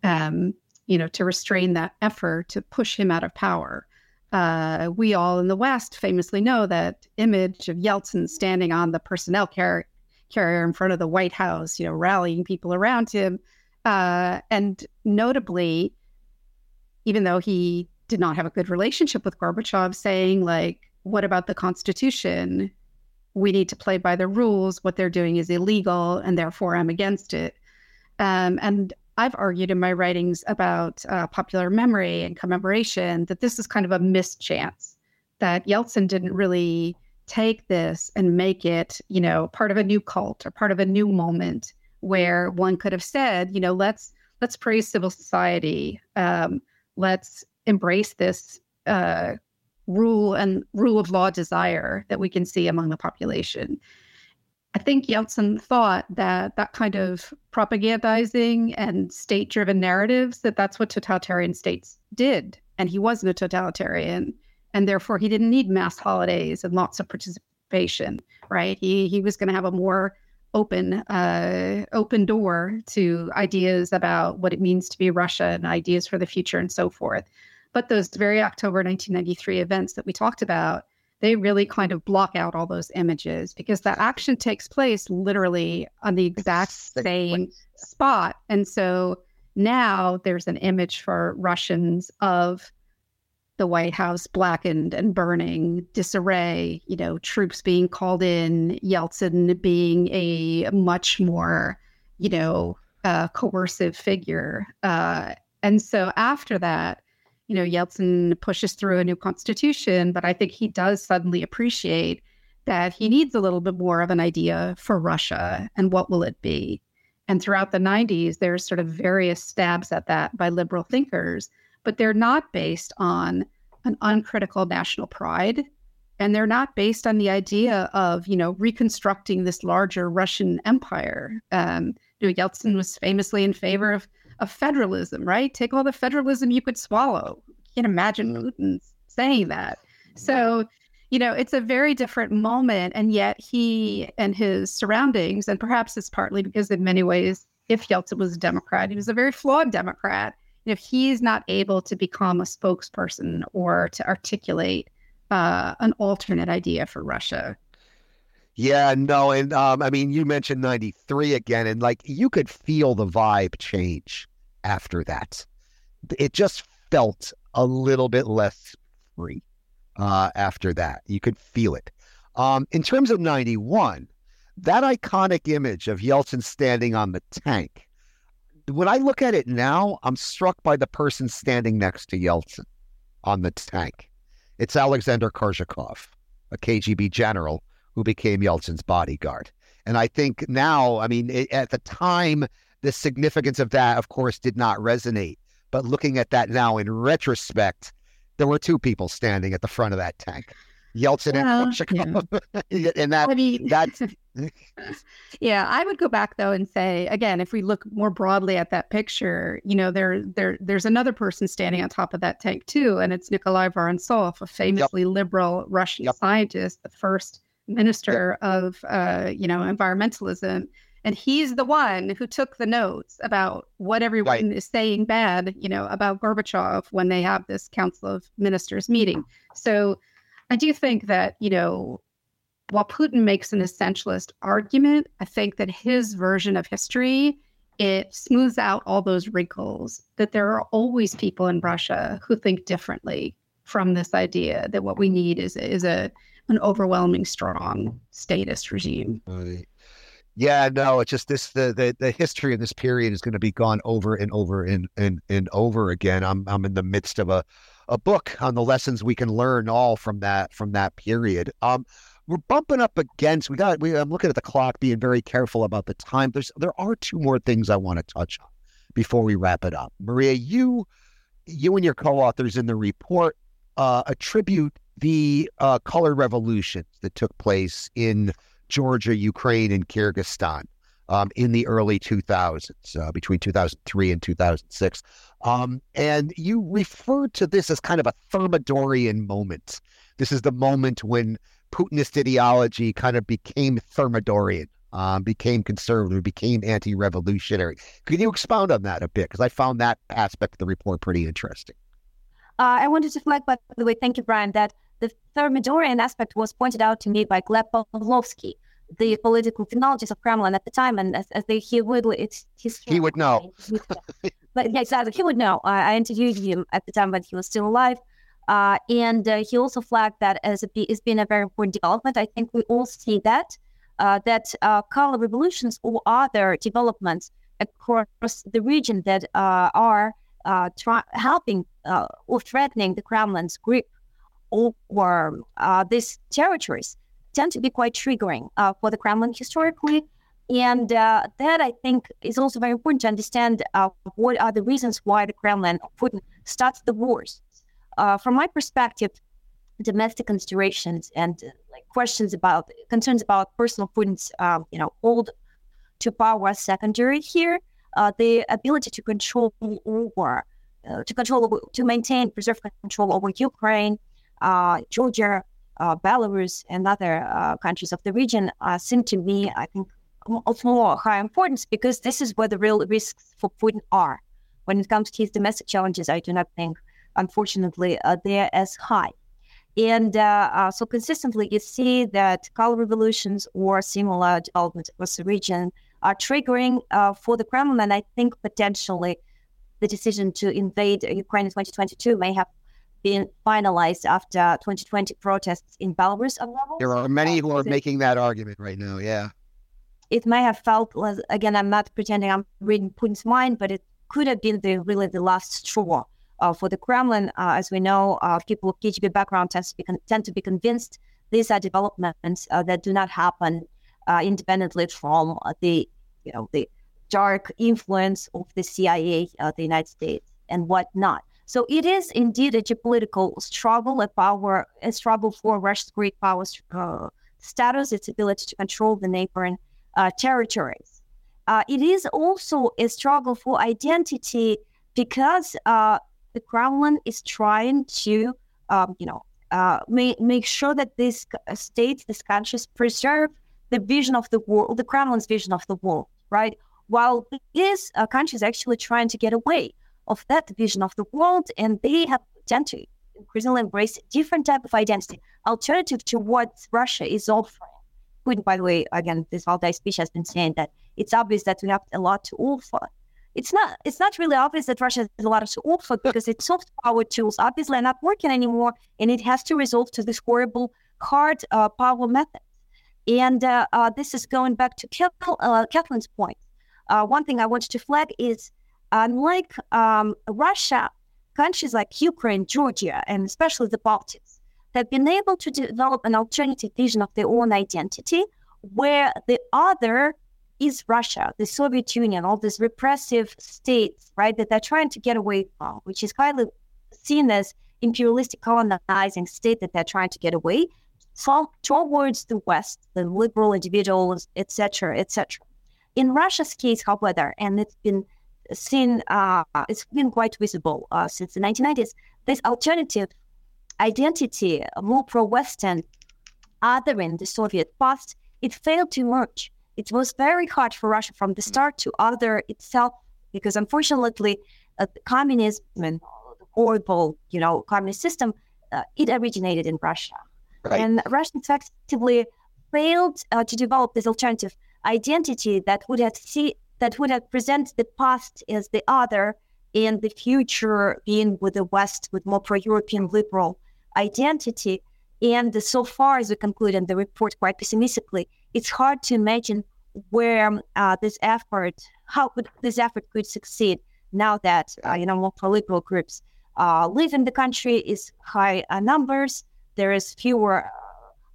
um, you know, to restrain that effort to push him out of power uh, we all in the West famously know that image of Yeltsin standing on the personnel car- carrier in front of the White House, you know, rallying people around him. Uh, and notably, even though he did not have a good relationship with Gorbachev, saying, like, what about the Constitution? We need to play by the rules. What they're doing is illegal, and therefore I'm against it. Um, and I've argued in my writings about uh, popular memory and commemoration that this is kind of a missed chance, that Yeltsin didn't really take this and make it, you know, part of a new cult or part of a new moment where one could have said, you know, let's let's praise civil society, um, let's embrace this uh, rule and rule of law desire that we can see among the population. I think Yeltsin thought that that kind of propagandizing and state-driven narratives that that's what totalitarian states did, and he wasn't a totalitarian, and therefore he didn't need mass holidays and lots of participation. Right? He he was going to have a more open uh, open door to ideas about what it means to be Russia and ideas for the future and so forth. But those very October 1993 events that we talked about they really kind of block out all those images because that action takes place literally on the exact same spot. And so now there's an image for Russians of the White House blackened and burning, disarray, you know, troops being called in, Yeltsin being a much more, you know, uh, coercive figure. Uh, and so after that, you know, Yeltsin pushes through a new constitution, but I think he does suddenly appreciate that he needs a little bit more of an idea for Russia and what will it be. And throughout the 90s, there's sort of various stabs at that by liberal thinkers, but they're not based on an uncritical national pride. And they're not based on the idea of, you know, reconstructing this larger Russian empire. Um, you know, Yeltsin was famously in favor of of federalism, right? Take all the federalism you could swallow. You can imagine mm-hmm. Putin saying that. So, you know, it's a very different moment. And yet he and his surroundings, and perhaps it's partly because in many ways, if Yeltsin was a Democrat, he was a very flawed Democrat. And if he's not able to become a spokesperson or to articulate uh, an alternate idea for Russia, yeah, no, and um, I mean, you mentioned '93 again, and like you could feel the vibe change after that. It just felt a little bit less free uh, after that. You could feel it. Um, in terms of '91, that iconic image of Yeltsin standing on the tank. When I look at it now, I'm struck by the person standing next to Yeltsin on the tank. It's Alexander Korzhakov, a KGB general who became Yeltsin's bodyguard. And I think now, I mean, it, at the time, the significance of that, of course, did not resonate. But looking at that now in retrospect, there were two people standing at the front of that tank. Yeltsin Well, and Gorbachev, and that I mean, that's yeah, I would go back though and say again, if we look more broadly at that picture, you know, there there there's another person standing on top of that tank too, and it's Nikolai Vorontsov, a famously liberal Russian Yep. scientist, the first minister of uh, you know environmentalism, and he's the one who took the notes about what everyone is saying bad, you know, about Gorbachev when they have this Council of Ministers meeting. So, I do think that you know while Putin makes an essentialist argument, I think that his version of history it smooths out all those wrinkles. That there are always people in Russia who think differently from this idea that what we need is is a an overwhelming strong statist regime. Right. Yeah, no, it's just this the, the the history of this period is going to be gone over and over and and and over again. I'm I'm in the midst of a a book on the lessons we can learn all from that from that period. Um we're bumping up against we got we I'm looking at the clock being very careful about the time. There's there are two more things I want to touch on before we wrap it up. Maria, you you and your co-authors in the report uh, attribute the uh, color revolutions that took place in Georgia, Ukraine, and Kyrgyzstan um, in the early 2000s, uh, between 2003 and 2006. Um, and you refer to this as kind of a Thermidorian moment. This is the moment when Putinist ideology kind of became Thermidorian, um, became conservative, became anti revolutionary. Can you expound on that a bit? Because I found that aspect of the report pretty interesting. Uh, I wanted to flag, by the way, thank you, Brian, that the Thermidorian aspect was pointed out to me by Gleb Pavlovsky, the political technologist of Kremlin at the time, and as, as they, he would, it's his. He would know. but yeah, exactly, he would know. I, I interviewed him at the time when he was still alive, uh, and uh, he also flagged that as a, it's been a very important development. I think we all see that uh, that uh, color revolutions or other developments across the region that uh, are uh, try- helping uh, or threatening the Kremlin's grip over uh, these territories tend to be quite triggering uh, for the Kremlin historically. And uh, that I think is also very important to understand uh, what are the reasons why the Kremlin Putin starts the wars. Uh, from my perspective, domestic considerations and like questions about concerns about personal Putin's um, you know hold to power are secondary here. Uh, the ability to control over uh, to control to maintain preserve control over Ukraine, Georgia, uh, Belarus, and other uh, countries of the region uh, seem to me, I think, of more high importance because this is where the real risks for Putin are. When it comes to his domestic challenges, I do not think, unfortunately, uh, they're as high. And uh, uh, so consistently, you see that color revolutions or similar developments across the region are triggering uh, for the Kremlin. And I think potentially the decision to invade Ukraine in 2022 may have been finalized after 2020 protests in Belarus. of. There are many who are making that argument right now. Yeah. it may have felt again i'm not pretending i'm reading putin's mind but it could have been the really the last straw uh, for the kremlin uh, as we know uh, people with kgb background tends to be con- tend to be convinced these are developments uh, that do not happen uh, independently from uh, the you know the dark influence of the cia uh, the united states and whatnot so it is indeed a geopolitical struggle a power a struggle for russia's great power uh, status its ability to control the neighboring uh, territories. Uh, it is also a struggle for identity because uh, the Kremlin is trying to, um, you know, uh, make, make sure that these c- states, these countries preserve the vision of the world, the Kremlin's vision of the world, right? While these uh, countries actually trying to get away of that vision of the world, and they have tend to increasingly embrace different type of identity, alternative to what Russia is offering. Putin, by the way, again, this day speech has been saying that it's obvious that we have a lot to offer. It's not. It's not really obvious that Russia has a lot to offer because its soft power tools obviously are not working anymore, and it has to resort to this horrible hard uh, power method. And uh, uh, this is going back to Kath- uh, point. Uh, one thing I wanted to flag is, unlike um, Russia, countries like Ukraine, Georgia, and especially the Baltics have been able to develop an alternative vision of their own identity where the other is Russia, the Soviet Union, all these repressive states, right, that they're trying to get away from, which is highly seen as imperialistic colonizing state that they're trying to get away. fall towards the West, the liberal individuals, etc., etc. In Russia's case, however, and it's been seen, uh, it's been quite visible uh, since the 1990s, this alternative identity, more pro-Western, othering the Soviet past, it failed to emerge. It was very hard for Russia from the start to other itself because, unfortunately, uh, communism and the horrible, you know, communist system, uh, it originated in Russia. Right. And Russia effectively failed uh, to develop this alternative identity that would have see that would have presented the past as the other and the future being with the West with more pro-European liberal identity. And so far, as we conclude in the report quite pessimistically, it's hard to imagine where uh, this effort, how could this effort could succeed now that uh, you know more pro-liberal groups uh, live in the country is high uh, numbers. There is fewer uh,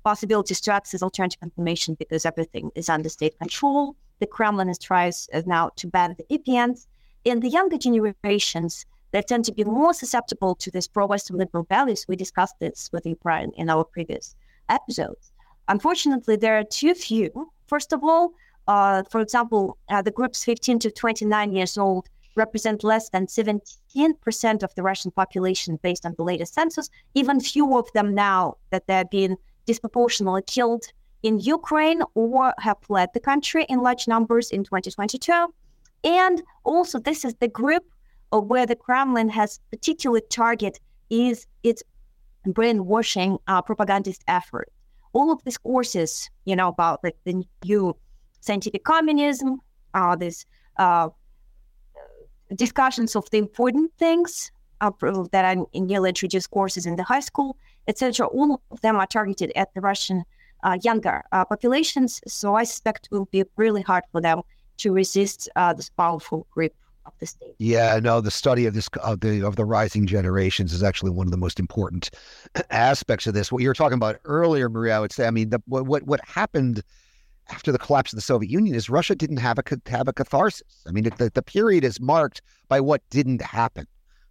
possibilities to access alternative information because everything is under state control. The Kremlin is tries now to ban the VPNs, and the younger generations that tend to be more susceptible to these pro-Western liberal values. We discussed this with Brian, in our previous episodes. Unfortunately, there are too few. First of all, uh, for example, uh, the groups 15 to 29 years old represent less than 17% of the Russian population based on the latest census. Even fewer of them now that they're being disproportionately killed in Ukraine or have fled the country in large numbers in 2022. And also, this is the group where the Kremlin has particular target is its brainwashing uh, propagandist effort. All of these courses, you know, about the new scientific communism, uh, this uh, discussions of the important things uh, that are in newly introduced courses in the high school, etc. All of them are targeted at the Russian younger uh, populations. So I suspect it will be really hard for them to resist uh, this powerful grip of the state. Yeah, no, the study of this of the of the rising generations is actually one of the most important aspects of this. What you were talking about earlier, Maria, I would say. I mean, the, what what what happened after the collapse of the Soviet Union is Russia didn't have a have a catharsis. I mean, the, the period is marked by what didn't happen.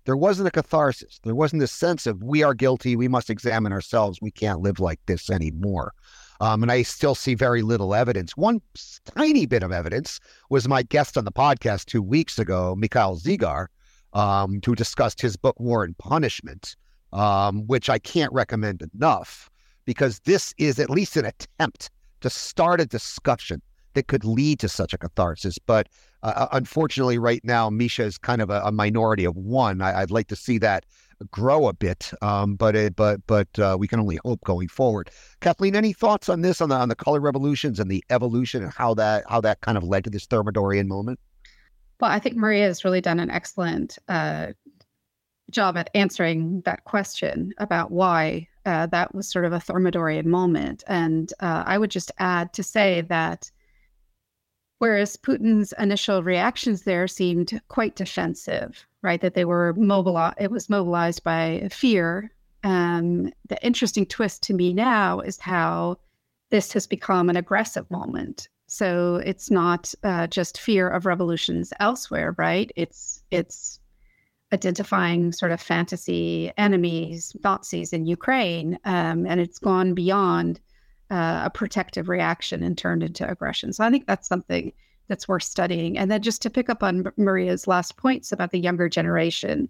There wasn't a catharsis. There wasn't a sense of we are guilty. We must examine ourselves. We can't live like this anymore. Um, and I still see very little evidence. One tiny bit of evidence was my guest on the podcast two weeks ago, Mikhail Zygar, um, who discussed his book War and Punishment, um, which I can't recommend enough because this is at least an attempt to start a discussion that could lead to such a catharsis. But uh, uh, unfortunately, right now, Misha is kind of a, a minority of one. I, would like to see that grow a bit, um, but it, but but uh, we can only hope going forward. Kathleen, any thoughts on this on the on the color revolutions and the evolution and how that how that kind of led to this Thermidorian moment? Well, I think Maria has really done an excellent uh, job at answering that question about why uh, that was sort of a Thermidorian moment. And uh, I would just add to say that whereas Putin's initial reactions there seemed quite defensive, right? That they were mobilized, it was mobilized by fear. Um, the interesting twist to me now is how this has become an aggressive moment. So it's not uh, just fear of revolutions elsewhere, right? It's it's identifying sort of fantasy enemies, Nazis in Ukraine, um, and it's gone beyond uh, a protective reaction and turned into aggression. So I think that's something that's worth studying. And then just to pick up on Maria's last points about the younger generation,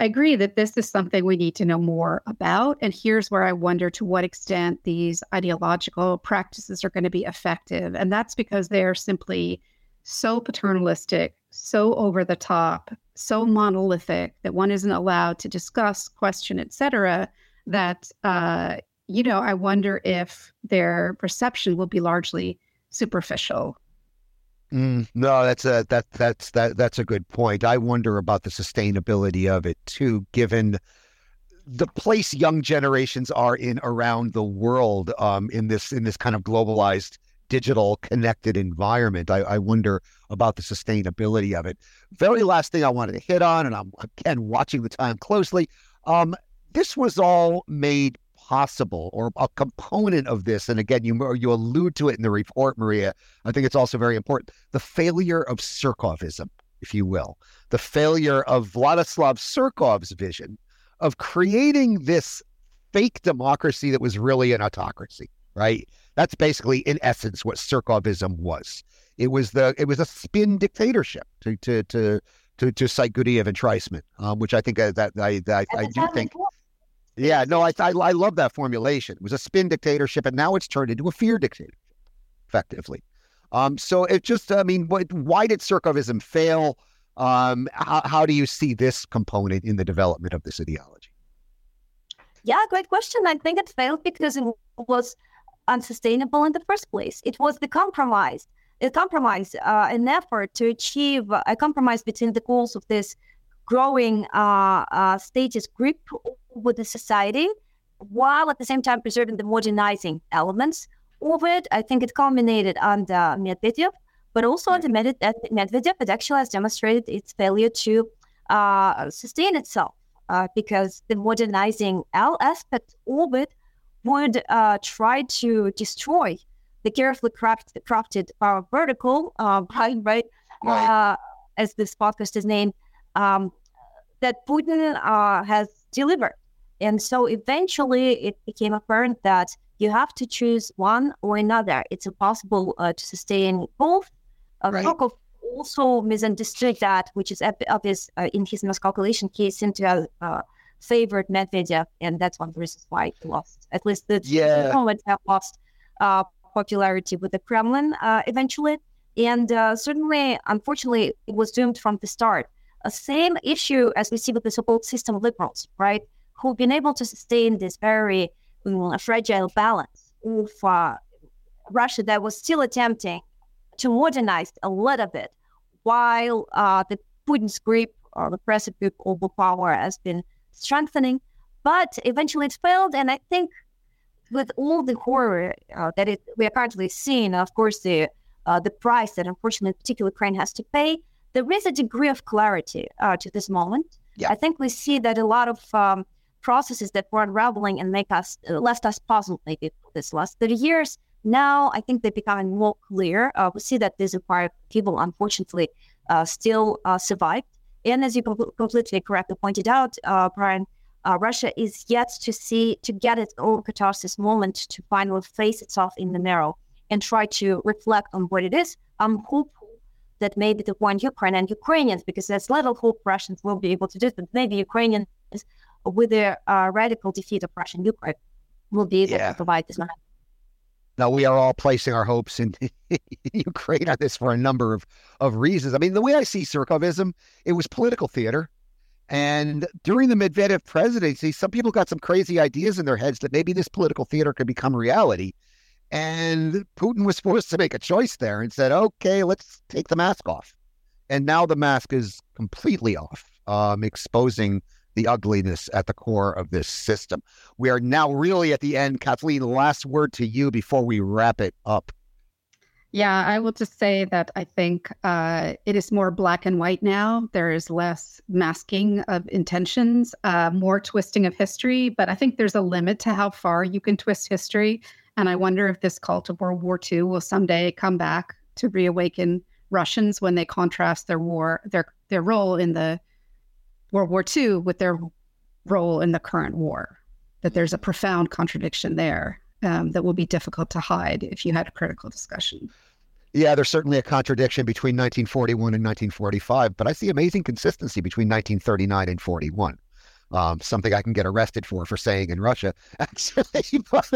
I agree that this is something we need to know more about. And here's where I wonder to what extent these ideological practices are going to be effective. And that's because they're simply so paternalistic, so over the top, so monolithic that one isn't allowed to discuss, question, etc. That uh, you know, I wonder if their perception will be largely superficial. Mm, no, that's a that that's that that's a good point. I wonder about the sustainability of it too, given the place young generations are in around the world um, in this in this kind of globalized digital connected environment. I, I, wonder about the sustainability of it. Very last thing I wanted to hit on, and I'm again watching the time closely. Um, this was all made possible, or a component of this, and again, you you allude to it in the report, Maria. I think it's also very important. The failure of Surkovism, if you will, the failure of Vladislav Surkov's vision of creating this fake democracy that was really an autocracy, right? That's basically, in essence, what Surkovism was. It was the it was a spin dictatorship to to to to, to cite Guriev and Treisman, um, which I think uh, that I I, I do think. Yeah, no, I, I I love that formulation. It was a spin dictatorship, and now it's turned into a fear dictatorship, effectively. Um, so it just, I mean, what, why did Surkovism fail? Um, how, how do you see this component in the development of this ideology? Yeah, great question. I think it failed because it was unsustainable in the first place. It was the compromise, a compromise, uh, an effort to achieve a compromise between the goals of this growing uh, uh, status grip with the society, while at the same time preserving the modernizing elements of it. I think it culminated under Medvedev, but also under Medvedev, it actually has demonstrated its failure to uh, sustain itself uh, because the modernizing L aspect of it would uh, try to destroy the carefully craft, crafted power vertical, uh, right, right, uh, as this podcast is named, um, that Putin uh, has delivered. And so eventually it became apparent that you have to choose one or another. It's impossible uh, to sustain both. Uh, right. Surkov also misunderstood that, which is obvious uh, in his miscalculation He case, into uh, favored Medvedev, and that's one of the reasons why he lost. At least the yeah. moment have lost uh, popularity with the Kremlin uh, eventually, and uh, certainly, unfortunately, it was doomed from the start. A same issue as we see with the so-called system liberals, right, who've been able to sustain this very fragile balance of uh, Russia that was still attempting to modernize a little bit, while uh, the Putin's grip or the oppressive grip over power has been strengthening. But eventually it failed. And I think with all the horror uh, that it, we are currently seeing, of course, the uh, the price that unfortunately particular Ukraine has to pay, there is a degree of clarity uh, to this moment. Yeah. I think we see that a lot of um, processes that were unraveling and make us uh, left us puzzled maybe this last 30 years. Now I think they're becoming more clear. Uh, we see that these acquired people, unfortunately, uh, still survived. And as you com- completely correctly pointed out, uh, Brian, uh, Russia is yet to see to get its own catharsis moment to finally face itself in the mirror and try to reflect on what it is. I'm hopeful that maybe the one Ukraine and Ukrainians, because there's little hope Russians will be able to do it, but maybe Ukrainians, with their uh, radical defeat of Russian Ukraine, will be able yeah. to provide this moment. Now we are all placing our hopes in Ukraine on this for a number of, of reasons. I mean, the way I see Surkovism, it was political theater. And during the Medvedev presidency, some people got some crazy ideas in their heads that maybe this political theater could become reality. And Putin was forced to make a choice there and said, okay, let's take the mask off. And now the mask is completely off, um, exposing the ugliness at the core of this system. We are now really at the end. Kathleen, last word to you before we wrap it up. Yeah, I will just say that I think uh, it is more black and white now. There is less masking of intentions, uh, more twisting of history. But I think there's a limit to how far you can twist history. And I wonder if this cult of World War II will someday come back to reawaken Russians when they contrast their war, their their role in the World War II with their role in the current war. That there's a profound contradiction there um, that will be difficult to hide if you had a critical discussion. Yeah, there's certainly a contradiction between 1941 and 1945, but I see amazing consistency between 1939 and 41. Um, something I can get arrested for for saying in Russia. Actually, but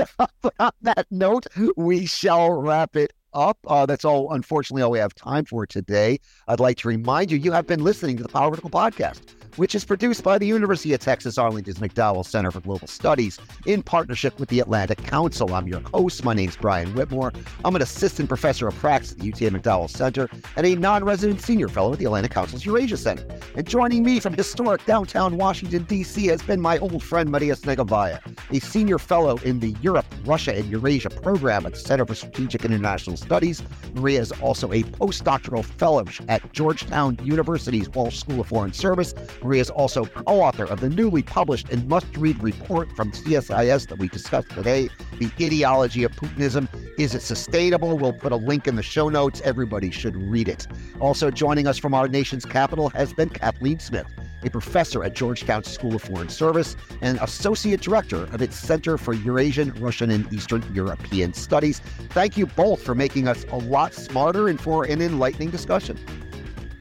on that note, we shall wrap it up. Uh, that's all, unfortunately, all we have time for today. I'd like to remind you, you have been listening to the Power Vertical Podcast which is produced by the University of Texas Arlington's McDowell Center for Global Studies in partnership with the Atlantic Council. I'm your host. My name's Brian Whitmore. I'm an assistant professor of practice at the UTA McDowell Center and a non resident senior fellow at the Atlantic Council's Eurasia Center. And joining me from historic downtown Washington, D.C., has been my old friend Maria Snegovaya, a senior fellow in the Europe, Russia, and Eurasia program at the Center for Strategic and International Studies. Maria is also a postdoctoral fellow at Georgetown University's Walsh School of Foreign Service Maria is also co author of the newly published and must read report from CSIS that we discussed today The Ideology of Putinism. Is it sustainable? We'll put a link in the show notes. Everybody should read it. Also joining us from our nation's capital has been Kathleen Smith a professor at Georgetown School of Foreign Service and associate director of its Center for Eurasian, Russian, and Eastern European Studies. Thank you both for making us a lot smarter and for an enlightening discussion.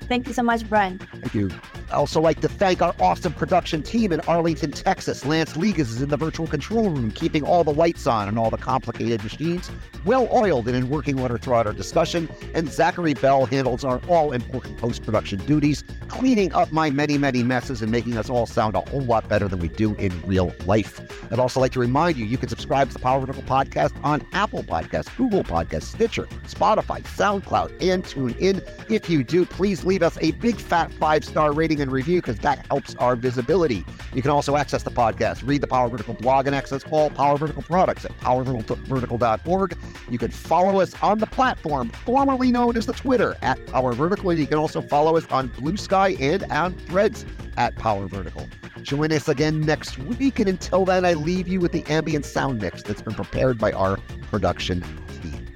Thank you so much, Brian. Thank you. I also like to thank our awesome production team in Arlington, Texas. Lance Ligas is in the virtual control room, keeping all the lights on and all the complicated machines well oiled and in working order throughout our discussion. And Zachary Bell handles our all important post production duties, cleaning up my many, many messes and making us all sound a whole lot better than we do in real life. I'd also like to remind you you can subscribe to the Power Vertical Podcast on Apple Podcasts, Google Podcasts, Stitcher, Spotify, SoundCloud, and TuneIn. If you do, please leave us a big fat five star rating and review because that helps our visibility. You can also access the podcast, read the Power Vertical blog, and access all Power Vertical products at powervertical.org. You can follow us on the platform formerly known as the Twitter at Power Vertical. You can also follow us on Blue Sky and on Threads at Power Vertical. Join us again next week. And until then, I leave you with the ambient sound mix that's been prepared by our production team.